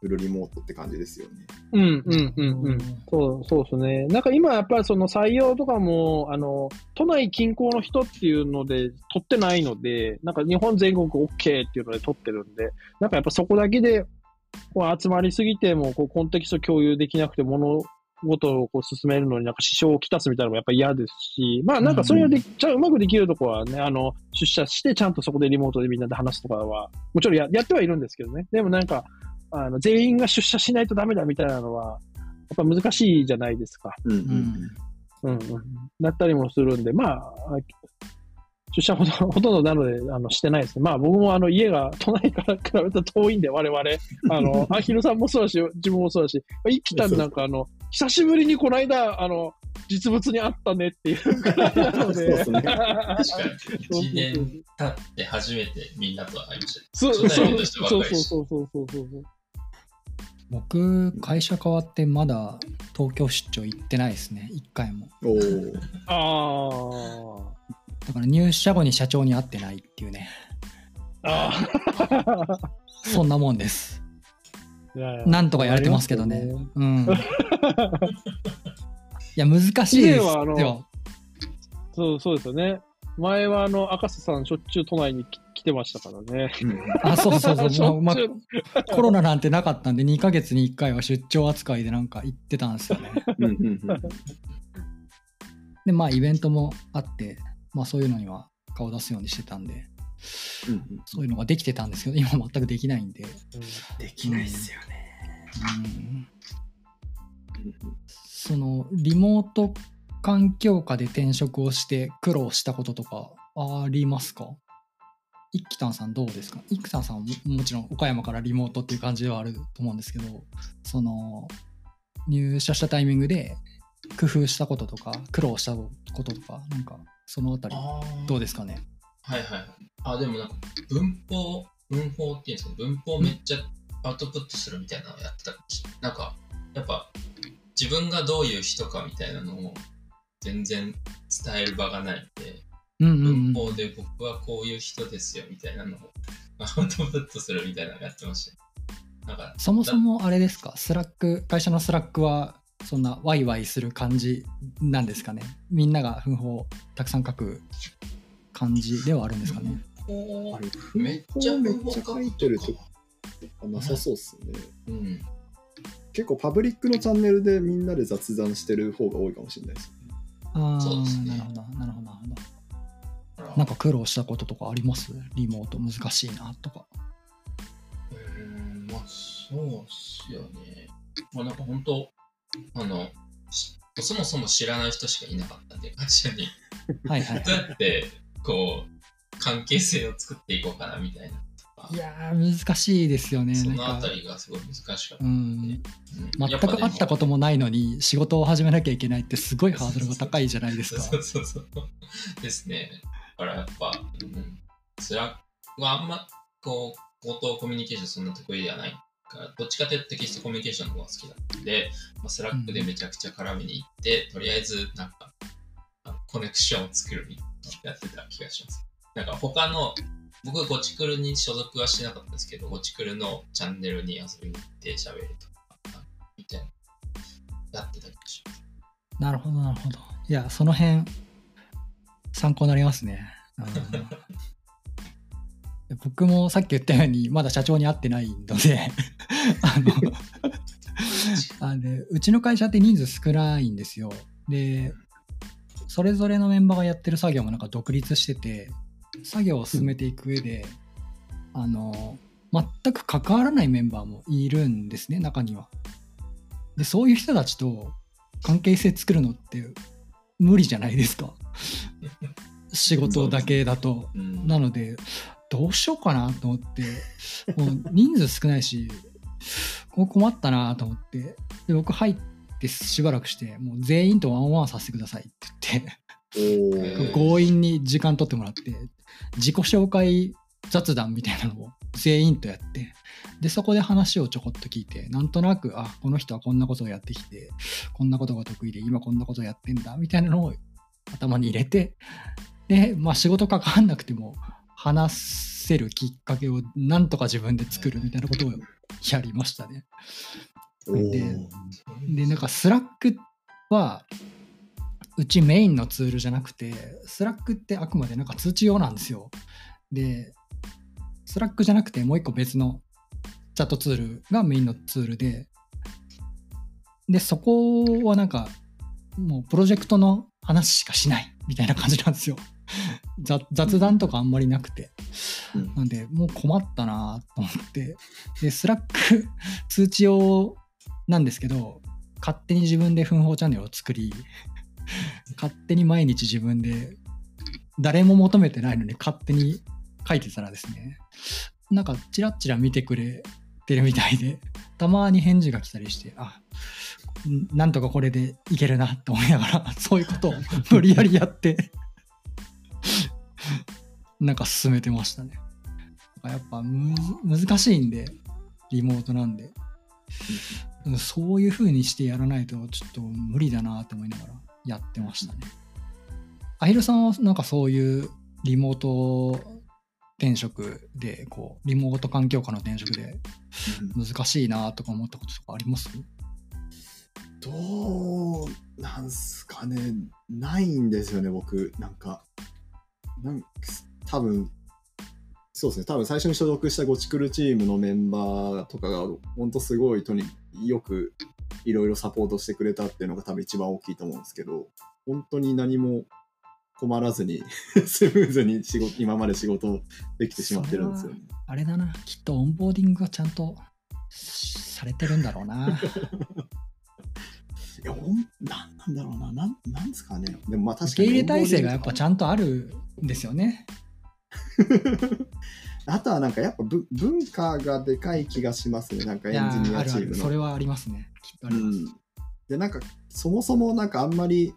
フルリモートって感じですよね。うん、うん、うん、うん。そう、そうですね。なんか今やっぱりその採用とかも、あの、都内近郊の人っていうので取ってないので、なんか日本全国 OK っていうので取ってるんで、なんかやっぱそこだけで、こう集まりすぎても、こうコンテキスト共有できなくて物事をこう進めるのになんか支障をきたすみたいなのもやっぱ嫌ですし、まあなんかそれができ、ちゃうまくできるところはね、あの、出社してちゃんとそこでリモートでみんなで話すとかは、もちろんややってはいるんですけどね。でもなんか、あの、全員が出社しないとダメだみたいなのは、やっぱ難しいじゃないですか。うんううんん。うんうん。だったりもするんで、まあ、あ出社ほと ほとんどなので、あの、してないですね。まあ僕もあの、家が都内から比べると遠いんで、我々。あの、アヒルさんもそうだし、自分もそうだし、一気たんなんかあの、久しぶりにこの間、あの、実物に会ったねっていうくらいなので。そうですね確かそうに。1年経って初めてみんなと会いました。そうそうそうそうそうそうそう。僕、会社変わってまだ東京出張行ってないですね、一回も。おーあだから入社後に社長に会ってないっていうね、あ。ああ。そんなもんです。いやいやなんとかやれてますけどね。ありますようん。いや、難しいですよ。そう、そうですよね。前はあの、赤瀬さんしょっちゅう都内に来来てましたからね。うんあ、そうそうそう。しょまあコロナなんてなかったんで、2ヶ月に1回は出張扱いでなんか行ってたんですよね。うんうんうんで、まあ、イベントもあって、まあ、そういうのには顔出すようにしてたんで、うんうんそういうのができてたんですけど、今全くできないんで、できないっすよね。うんその、リモート環境下で転職をして苦労したこととかありますか？一輝たんさんどうですか？一輝たんさんはももちろん岡山からリモートっていう感じではあると思うんですけど、その、入社したタイミングで工夫したこととか、苦労したこととか、なんか、そのあたり、どうですかね？はいはい。はい。あ、でもなんか文法、文法っていうんですか、文法めっちゃアウトプットするみたいなのをやってた。なんか、やっぱ自分がどういう人かみたいなのを全然伝える場がないんで、うんうんうん。文法で僕はこういう人ですよみたいなのをアウトプットするみたいなのやってました。なんか、そもそもあれですか、 Slack、会社の Slackは、そんなワイワイする感じなんですかね？みんなが分報たくさん書く感じではあるんですかね？めっちゃめっちゃ書いてるとかなさそうっすね。ううん。結構パブリックのチャンネルでみんなで雑談してる方が多いかもしれないです。ああ、そうですねなるほど、なるほど、なるほど。なんか苦労したこととかあります？リモート難しいなとか。うーん、まあ、そうっすよね。まあ、なんか本当、あの、しそもそも知らない人しかいなかったんで、会社に。はいはいどう。やって、こう、関係性を作っていこうかなみたいないやー、難しいですよね。そのあたりがすごい難しかったうんんで。うん全く会ったこともないのに仕事を始めなきゃいけないってすごいハードルが高いじゃないですか。そうそうそう。ですね。だからやっぱ、うん、 Slackはあんま、こう、口頭コミュニケーションそんな得意ではないから、どっちかというとテキストコミュニケーションの方が好きだったんで、まあ、 Slackでめちゃくちゃ絡みに行って、とりあえず、なんか、コネクションを作るみたいなのやってた気がします。なんか他の、僕はゴチクルに所属はしなかったんですけど、ゴチクルのチャンネルに遊びに行って喋るとか、みたいな、やってた気がします。なるほど、なるほど。いや、その辺、参考になりますね。うん 僕もさっき言ったように、まだ社長に会ってないので あの あの、うちの会社って人数少ないんですよ。で、それぞれのメンバーがやってる作業もなんか独立してて、作業を進めていく上で、あの、全く関わらないメンバーもいるんですね、中には。で、そういう人たちと関係性作るのって無理じゃないですか。仕事だけだと。うんなので、どうしようかなと思って、もう人数少ないし、こう困ったなと思って、で僕入ってしばらくして、もう全員とワンワンさせてくださいって言って、強引に時間取ってもらって、自己紹介雑談みたいなのを全員とやって、で、そこで話をちょこっと聞いて、なんとなく、あ、この人はこんなことをやってきて、こんなことが得意で、今こんなことをやってんだ、みたいなのを頭に入れて、で、まあ仕事関わんなくても、話せるきっかけをなんとか自分で作るみたいなことをやりましたね。でで、なんか Slackは、うちメインのツールじゃなくて、 Slackってあくまでなんか通知用なんですよ。で、 Slackじゃなくてもう一個別のチャットツールがメインのツールで、で、そこはなんか、もうプロジェクトの話しかしないみたいな感じなんですよ。雑雑談とかあんまりなくて。うんなんで、もう困ったなと思って。で、 Slack通知用なんですけど、勝手に自分で分報チャンネルを作り、勝手に毎日自分で、誰も求めてないのに勝手に書いてたらですね、なんかチラッチラ見てくれてるみたいで、たまに返事が来たりして、あ、んなんとかこれでいけるなと思いながら、そういうことを無理やりやって、なんか進めてましたね。やっぱ難しいんで、リモートなんで。そういう風にしてやらないとちょっと無理だなと思いながらやってましたね。アヒルさんはなんかそういうリモート転職で、こう、リモート環境下の転職で難しいなとか思ったこととかあります？どうなんすかね。ないんですよね僕。なんかなん多分そうですね。多分最初に所属したゴチクルチームのメンバーとかが本当すごいとによくいろいろサポートしてくれたっていうのが多分一番大きいと思うんですけど本当に何も困らずに スムーズに仕事今まで仕事できてしまってるんですよね。あれだな、きっとオンボーディングがちゃんとされてるんだろうな。いや、なんなんだろうな、なん、なんですかね。でもまあ確かに。受け入れ体制がやっぱちゃんとあるんですよね。あとはなんかやっぱぶ文化がでかい気がしますね。なんかエンジニーあるある、アチームの。それはありますね。きっとあります。うん。で、なんかそもそもなんかあんまり、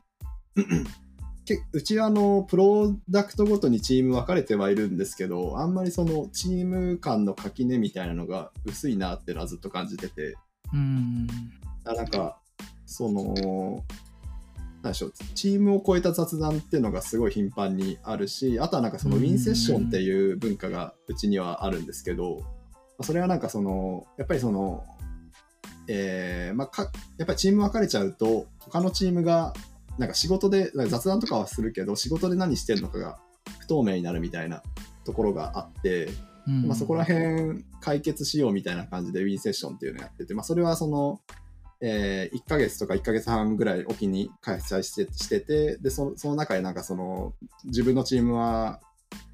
けうちはあのプロダクトごとにチーム分かれてはいるんですけど、あんまりそのチーム間の垣根みたいなのが薄いなってのはずっと感じてて、うん。あなんかそのなんでしょう、チームを超えた雑談っていうのがすごい頻繁にあるし、あとはなんかそのウィンセッションっていう文化がうちにはあるんですけど、それはなんかその、やっぱりその、えーまあ、かやっぱりチーム分かれちゃうと、他のチームが、なんか仕事で、雑談とかはするけど、仕事で何してるのかが不透明になるみたいなところがあって、うん。まあ、そこら辺解決しようみたいな感じでウィンセッションっていうのをやってて、まあ、それはその、えー1ヶ月とか1ヶ月半ぐらいおきに開催してしてて、で、そのその中でなんかその、自分のチームは、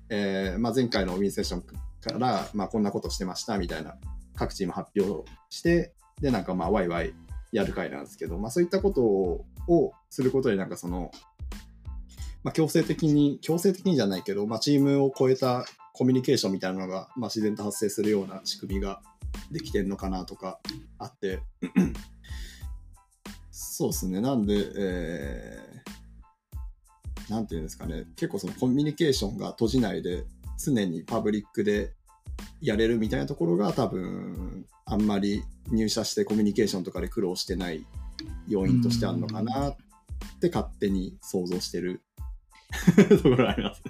えーまあ、前回のウィンセッションから、まあ、こんなことしてましたみたいな各チーム発表して、で、なんかまあ、ワイワイやる会なんですけど、まあ、そういったことをすることで、なんかその、まあ、強制的に、強制的にじゃないけど、まあ、チームを超えたコミュニケーションみたいなのが、まあ、自然と発生するような仕組みができてるのかなとかあって、そうですね、なんで、えー、なんていうんですかね、結構そのコミュニケーションが閉じないで、常にパブリックでやれるみたいなところが多分、あんまり入社してコミュニケーションとかで苦労してない要因としてあるのかなって勝手に想像してる ところがあります。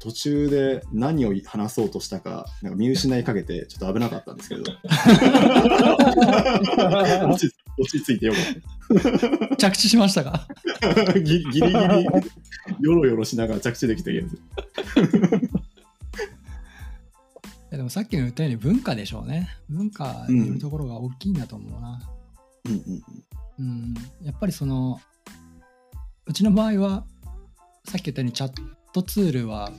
途中で何を話そうとしたか、なんか見失いかけて、ちょっと危なかったんですけど。落ち落ち着いてよかっ着地しましたが。た。ギギリギリ、よろよろしながら着地できたやつ。でもさっきも言ったように文化でしょうね。文化によるところが大きいんだと思うな。うんうんうん、やっぱりその、うちの場合は、さっき言ったようにチャットツールは、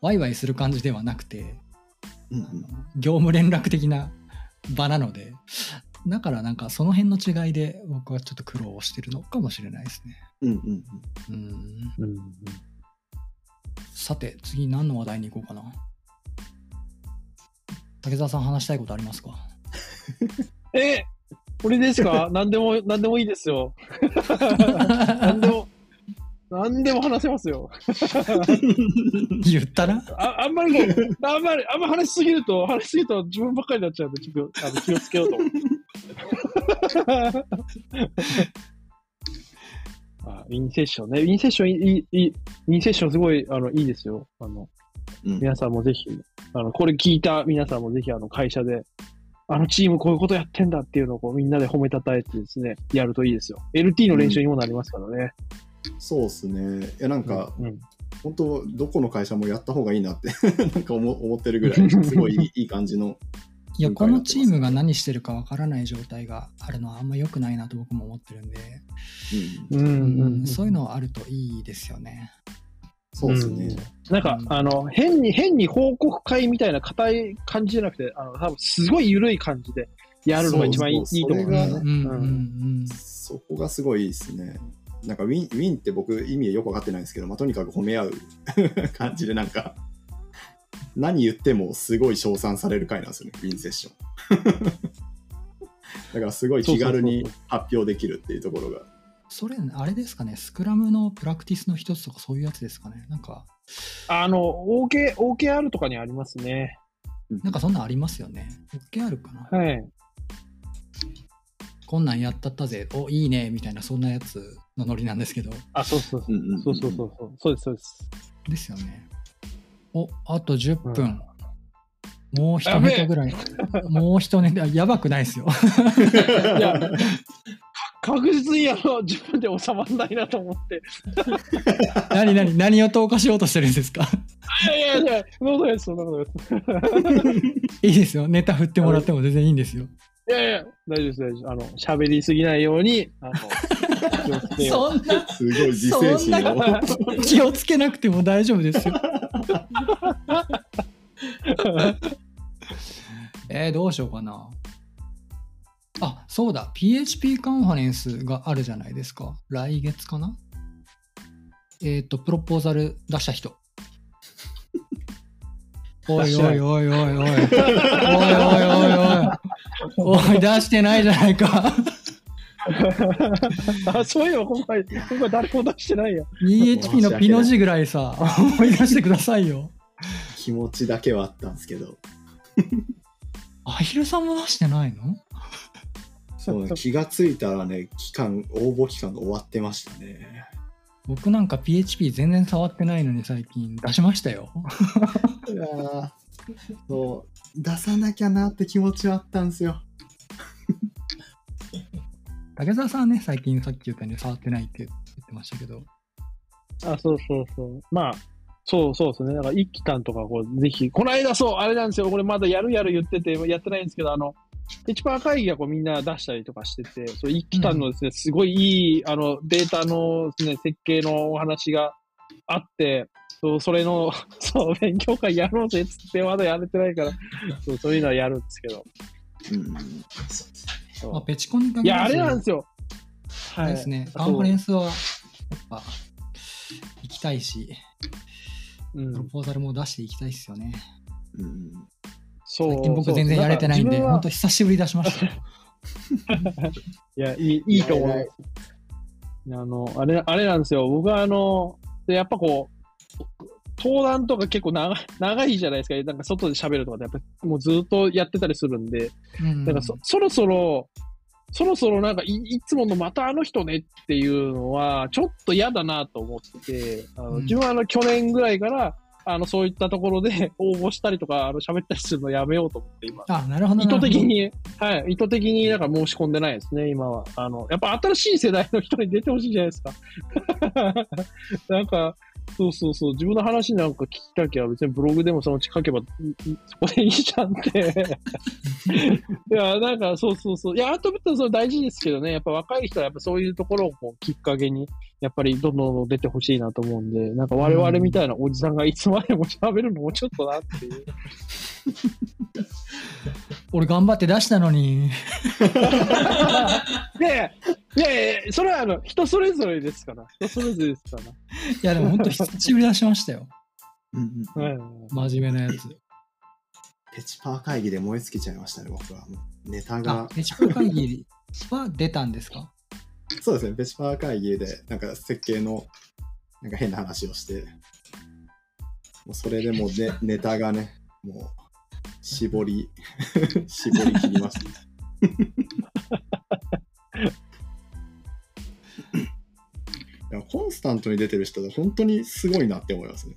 ワイワイする感じではなくて、うんあの業務連絡的な場なので、だからなんかその辺の違いで僕はちょっと苦労してるのかもしれないですね。うんうんうんうん、うんさて、次何の話題に行こうかな。竹澤さん話したいことありますか？え、これですか？何でも、何でもいいですよ。何でも、何でも話せますよ。言ったな？ああんまりあんまり、あんま話しすぎると、話しすぎると自分ばっかりになっちゃうんで、ちょっとあの気をつけようと思って。あインセッションね。インセッションいい、いい、インセッションすごい、あの、いいですよ。あの、うん皆さんもぜひ、あの、これ聞いた皆さんもぜひ、あの、会社で、あのチームこういうことやってんだっていうのをこうみんなで褒めたたえてですね、やるといいですよ。LT の練習にもなりますからね。そうですね。いや、なんか、うん、本当、どこの会社もやった方がいいなって なんか思思ってるぐらい、すごいいい感じの。いや、文このチームが何してるかわからない状態があるのはあんま良くないなと僕も思ってるんで、うん、うんうんそういうのあるといいですよね。そうですね。なんか、うんあの、変に、変に報告会みたいな硬い感じじゃなくて、あの、多分すごい緩い感じでやるのが一番いいそうそういいと思うそこがすごいいいですね。なんかウィン、ウィンって僕意味よくわかってないんですけど、まあ、とにかく褒め合う 感じでなんか、何言ってもすごい称賛される回なんですよね、ウィンセッション。だからすごい気軽に発表できるっていうところが。それ、あれですかね、スクラムのプラクティスの一つとかそういうやつですかね。なんか、あの、OK、OKR とかにありますね。なんかそんなんありますよね。OKR かな。はい。こんなんやったったぜ、お、いいね、みたいな、そんなやつのノリなんですけど。あ、そうそうそう。うんうんうんそうそうそうそう。そうです、そうです。ですよね。お、あと10分。うんもう一ネタぐらい。もう一ネタ、やばくないですよ。いや、確実にあの、自分で収まらないなと思って。何何何を投下しようとしてるんですか？いやいやいや、そんなです、そんなことです。いいですよ。ネタ振ってもらっても全然いいんですよ。いやいや、大丈夫です、大丈夫です。あの、喋りすぎないように、あの、気をつけよう。そんな、すごい自制心そんを。気をつけなくても大丈夫ですよ。えー、どうしようかな。あ、そうだ。PHP カンファレンスがあるじゃないですか。来月かな？えっ、と、プロポーザル出した人。おいおいおいおいおい。おいおいおいおい。おい、出してないじゃないか。あ、そういえば今回、今回誰も出してないや。2HP のピの字ぐらいさ、思い出してくださいよ。気持ちだけはあったんですけど。アヒルさんも出してないの？そうね、気がついたらね、期間、応募期間が終わってましたね。僕なんか PHP 全然触ってないのに最近出しましたよ。いやーそう、出さなきゃなって気持ちはあったんですよ。竹澤さんはね、最近さっき言ったように触ってないって言ってましたけど。あ、そうそうそう。まあ、そうそうですね。だから、一期間とか、こう、ぜひ、この間、そう、あれなんですよ。これまだやるやる言ってて、やってないんですけど、あの、ペチパー会議がこうみんな出したりとかしてて、そう、一期間のですね、すごいいい、あの、データのですね、設計のお話があって、そう、それの、そう、勉強会やろうぜっつって、まだやれてないから、そう、そういうのはやるんですけど。うん。そうまあ、ペチコンに限いや、あれなんですよ。あれですね、カンファレンスは、やっぱ、行きたいし、うんプロポーザルも出していきたいですよね。うん。そう。最近僕全然やれてないんで、本当久しぶり出しましたよ。いや、いい、いいと思う。あの、あれ、あれなんですよ。僕はあの、でやっぱこう、登壇とか結構長い長いじゃないですか。なんか外で喋るとかで、やっぱもうずっとやってたりするんで、うんなんかそそろそろ、そろそろなんかいいつものまたあの人ねっていうのは、ちょっと嫌だなと思って、あのうん自分はあの去年ぐらいから、あのそういったところで 応募したりとか、あの喋ったりするのやめようと思って今。あ、なるほど。意図的に、はい、意図的になんか申し込んでないですね、今は。あの、やっぱ新しい世代の人に出てほしいじゃないですか。なんか、そうそうそう、自分の話なんか聞きたきゃ別にブログでもそのうち書けば、そこでいいじゃんって。いや、なんかそうそうそう。いや、アートベットはそれ大事ですけどね、やっぱ若い人はやっぱそういうところをこうきっかけに、やっぱりどんどん出てほしいなと思うんで、なんか我々みたいなおじさんがいつまでも喋るのもちょっとなっていう。俺頑張って出したのに。いやいや、いやそれはあの人それぞれですから。人それぞれですか いや、でも本当久しぶり出しましたよ。うんうんら。はい。真面目なやつ。ペチパー会議で燃え尽きちゃいましたね、僕は。ネタあが、。ペチコ会議は出たんですか？そうですね、ペチパー会議で、なんか設計の、なんか変な話をして、もうそれでもう、ね、ネタがね、もう、絞り、絞り切りました。いやコンスタントに出てる人は本当にすごいなって思いますね。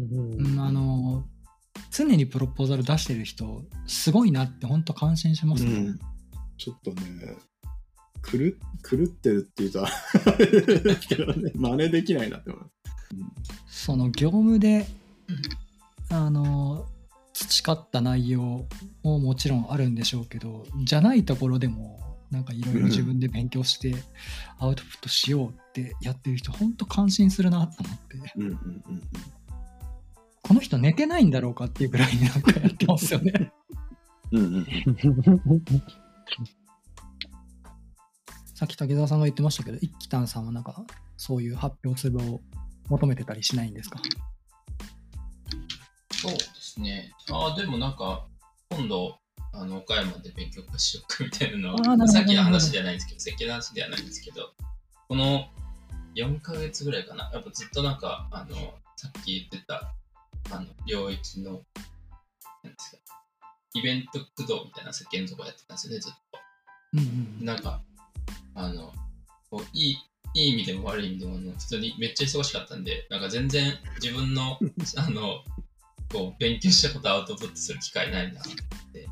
うん、あの、常にプロポーザル出してる人、すごいなって本当感心しますね。うんちょっとね、狂狂ってるっていうと 真似できないなって思います。その業務で、あの、培った内容ももちろんあるんでしょうけど、じゃないところでも、なんかいろいろ自分で勉強してアウトプットしようってやってる人、本当感心するなと思って、うんうんうんうん。この人寝てないんだろうかっていうぐらいになんかやってますよね。うんうんうん さっき竹澤さんが言ってましたけど、一輝丹さんはなんかそういう発表する場を求めてたりしないんですか？そうですね。ああ、でもなんか、今度、あの、岡山で勉強会しようかみたいなのは、さっきの話ではないんですけど、設計の話ではないんですけど、この4ヶ月ぐらいかな、やっぱずっとなんか、あの、さっき言ってた、あの、領域の、なんですか、イベント駆動みたいな設計のとこやってたんですよね、ずっと。うんうんなんか、あの、こういい、いい意味でも悪い意味でも、あの普通にめっちゃ忙しかったんで、なんか全然自分の、あの、こう、勉強したことをアウトプットする機会ないなって、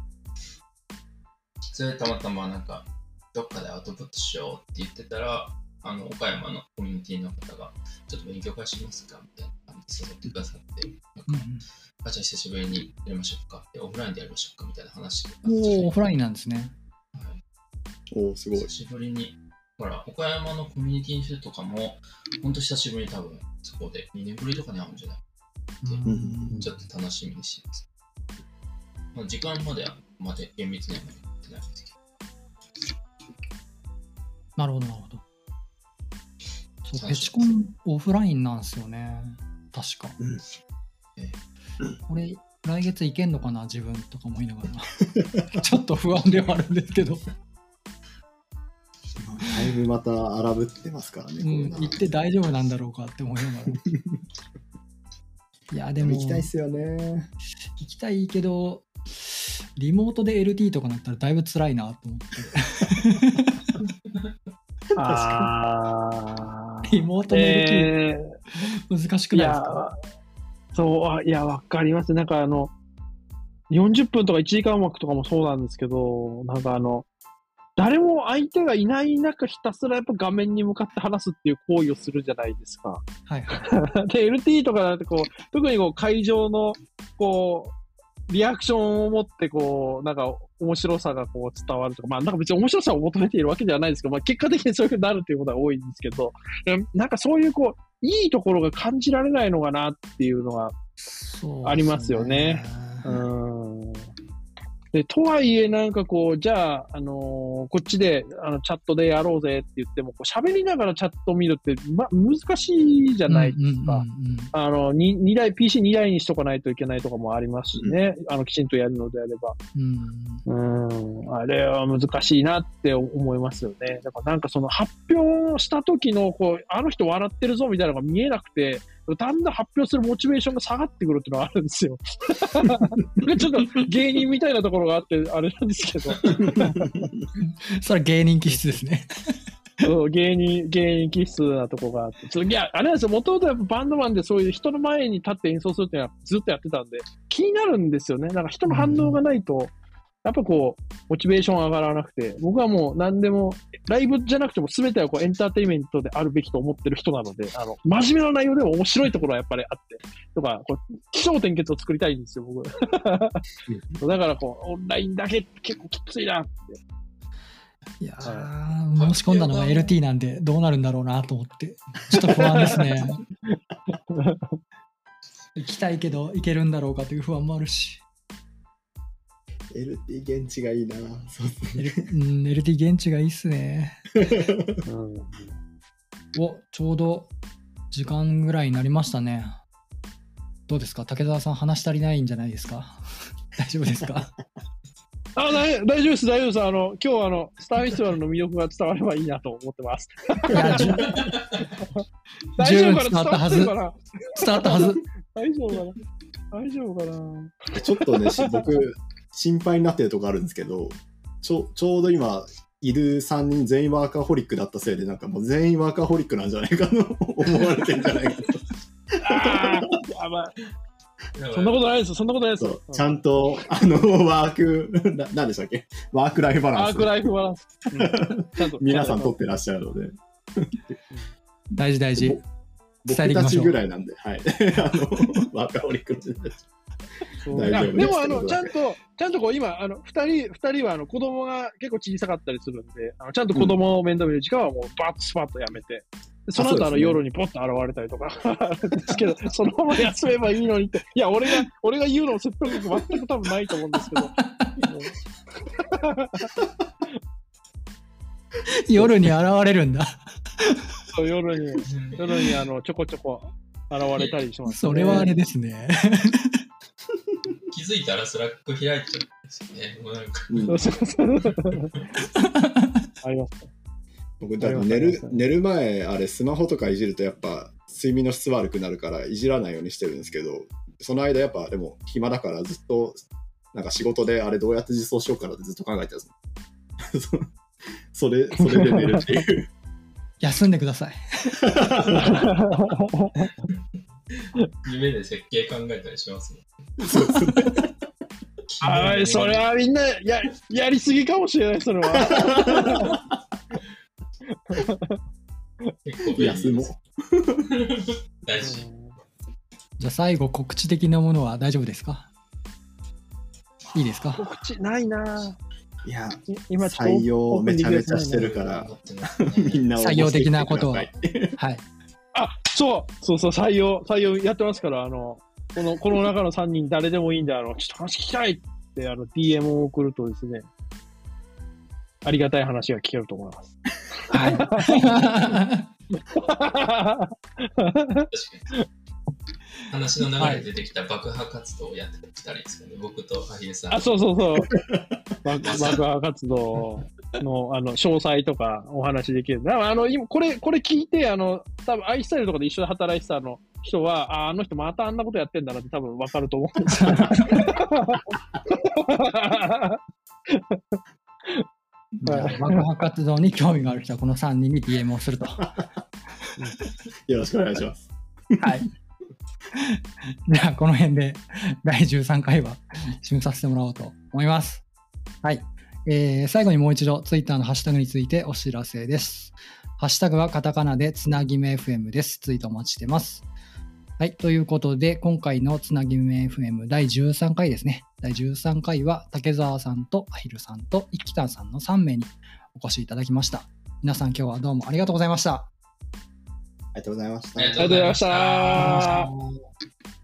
それでたまたまなんか、どっかでアウトプットしようって言ってたら、あの、岡山のコミュニティの方が、ちょっと勉強会しますかみたいな感じで誘ってくださって、なんうんか、あ、じゃあ久しぶりにやりましょうか。でオフラインでやりましょうかみたいな話おーオフラインなんですね。はいおおすごい。久。しぶりに、ほら、岡山のコミュニティの人とかも、ほんと久しぶりに多分、そこで。2年ぶりとかに会うんじゃない？うん。ちょっと楽しみにしてます。まあ、時間までは、まで厳密にはやってないん。ですけど。なるほど、なるほど。そう、ペチコンオフラインなん。ですよね。確か。うん。えこれ、来月行けん。のかな、自分とか思いながら。ちょっと不安ではあるん。ですけど、だいぶまた荒ぶってますからね。うん、行って大丈夫なんだろうかって思いながら。いや、でも、行きたいっすよね。行きたいけど、リモートで LT とかなったらだいぶ辛いなと思って。あリモートの LT えー難しくないですか、そう、あいや、わかります。なんかあの、40分とか1時間枠とかもそうなんですけど、なんかあの、誰も相手がいない中、ひたすらやっぱ画面に向かって話すっていう行為をするじゃないですか。はいはい。で、LT とかだってこう、特にこう会場の、こう、リアクションを持って、こう、なんか、面白さがこう伝わるとか、まあなんか別に面白さを求めているわけではないですけど、まあ結果的にそういうふうになるっていうことが多いんですけど、なんかそういうこう、いいところが感じられないのかなっていうのがそうありますよね。うんで、とはいえ、なんかこう、じゃあ、あのーこっちで、あの、チャットでやろうぜって言っても、こう喋りながらチャット見るって、ま、難しいじゃないですか。うんうんうんうんあの、に二台、PC2 台にしとかないといけないとかもありますしね。あの、きちんとやるのであれば。うんうん。あれは難しいなって思いますよね。だからなんかその発表した時の、こう、あの人笑ってるぞみたいなのが見えなくて、だんだん発表するモチベーションが下がってくるっていうのがあるんですよ。ちょっと芸人みたいなところがあって、あれなんですけど。それは芸人気質ですね。そう芸人、芸人気質なとこがあって。ちょいや、あれなんですよ。もともとやっぱバンドマンでそういう人の前に立って演奏するっていうのはずっとやってたんで、気になるんですよね。なんか人の反応がないと、やっぱこう、モチベーション上がらなくて、僕はもう何でも、ライブじゃなくても全てはこうエンターテインメントであるべきと思ってる人なので、あの、真面目な内容でも面白いところはやっぱりあって、とか、こう、気象転結を作りたいんですよ、僕。だからこう、オンラインだけ結構きついなって。いやー、申し込んだのが LT なんで、どうなるんだろうなと思って、ちょっと不安ですね。行きたいけど、行けるんだろうかという不安もあるし。LT 現地がいいな。そう L うん、LT 現地がいいっすね。うんお、ちょうど時間ぐらいになりましたね。どうですか？竹澤さん話し足りないんじゃないですか？大丈夫ですか？あ大大丈夫です、大丈夫です。あの、今日はあの、スターフェスティバルの魅力が伝わればいいなと思ってます。大丈夫かな？十分伝わったはず伝わったはず。大丈夫かな？大丈夫かな？ちょっとね、し僕、心配になってるとこあるんですけど、ちょちょうど今、いる3人全員ワーカーホリックだったせいで、なんかもう全員ワーカーホリックなんじゃないかと 思われてんじゃないかと。やばい。そんなことないです、そんなことないです。ちゃんと、あの、ワーク、ななんでしたっけ？ワークライフバランスアーク。ライフバランス。うんちゃんと。皆さん取ってらっしゃるので、大事大事。僕たちぐらいなんで、はい。あの、ワーカーホリックの人たちでも、あの、ちゃんと、ちゃんとこう、今、あの、二人、二人は、あの、子供が結構小さかったりするんで、あのちゃんと子供を面倒見る時間はもう、バッとスパッとやめて、でその後、あの、夜にポッと現れたりとか、ですけど、そのまま休めばいいのにって、いや、俺が、俺が言うの説得力全く多分ないと思うんですけど、夜に現れるんだ。そう夜に、夜に、あの、ちょこちょこ現れたりします、ね。それはあれですね。気づいたら Slack開いちゃうんですよね。もうなんか。ありますね。僕、だ寝る寝る前、あれ、スマホとかいじると、やっぱ、睡眠の質悪くなるから、いじらないようにしてるんですけど、その間、やっぱ、でも、暇だから、ずっと、なんか仕事で、あれ、どうやって実装しようかなってずっと考えてたんです。それ、それで寝るっていう。休んでください。夢で設計考えたりしますね。あーそれはみんなややりすぎかもしれない、それは。結構休もう。大事。じゃあ最後告知的なものは大丈夫ですか？いいですか？告知ないなぁいや、い今ちょっと採用めちゃめちゃしてるから、みんな応募採用的なことをしてきてくださいはい。あ、そう、そうそう、採用、採用やってますから、あの、この、この中の3人誰でもいいんで、あの、ちょっと話聞きたいって、あの、DM を送るとですね、ありがたい話が聞けると思います。はい。確かに。話の流れで出てきた爆破活動をやってきたりですかね。僕とアヒルさん。あ、そうそうそう。爆爆破活動の、あの、詳細とかお話できる。だからあの、今、これ、これ聞いて、あの、多分アイスタイルとかで一緒に働いてたあの人は、あ、あの人またあんなことやってんだなって多分わかると思うんですよ。爆破活動に興味がある人はこの3人に DM をすると。は よろしくお願いします。い。じゃあ、この辺で第13回は締めさせてもらおうと思います。はい。えー最後にもう一度、ツイッターのハッシュタグについてお知らせです。ハッシュタグはカタカナでつなぎめ FM です。ツイートお待ちしてます。はい。ということで、今回のつなぎめ FM 第13回ですね。第13回は、竹澤さんとアヒルさんと一喜んさんの3名にお越しいただきました。皆さん今日はどうもありがとうございました。ありがとうございました。ありがありがとうございました。ありがとうございました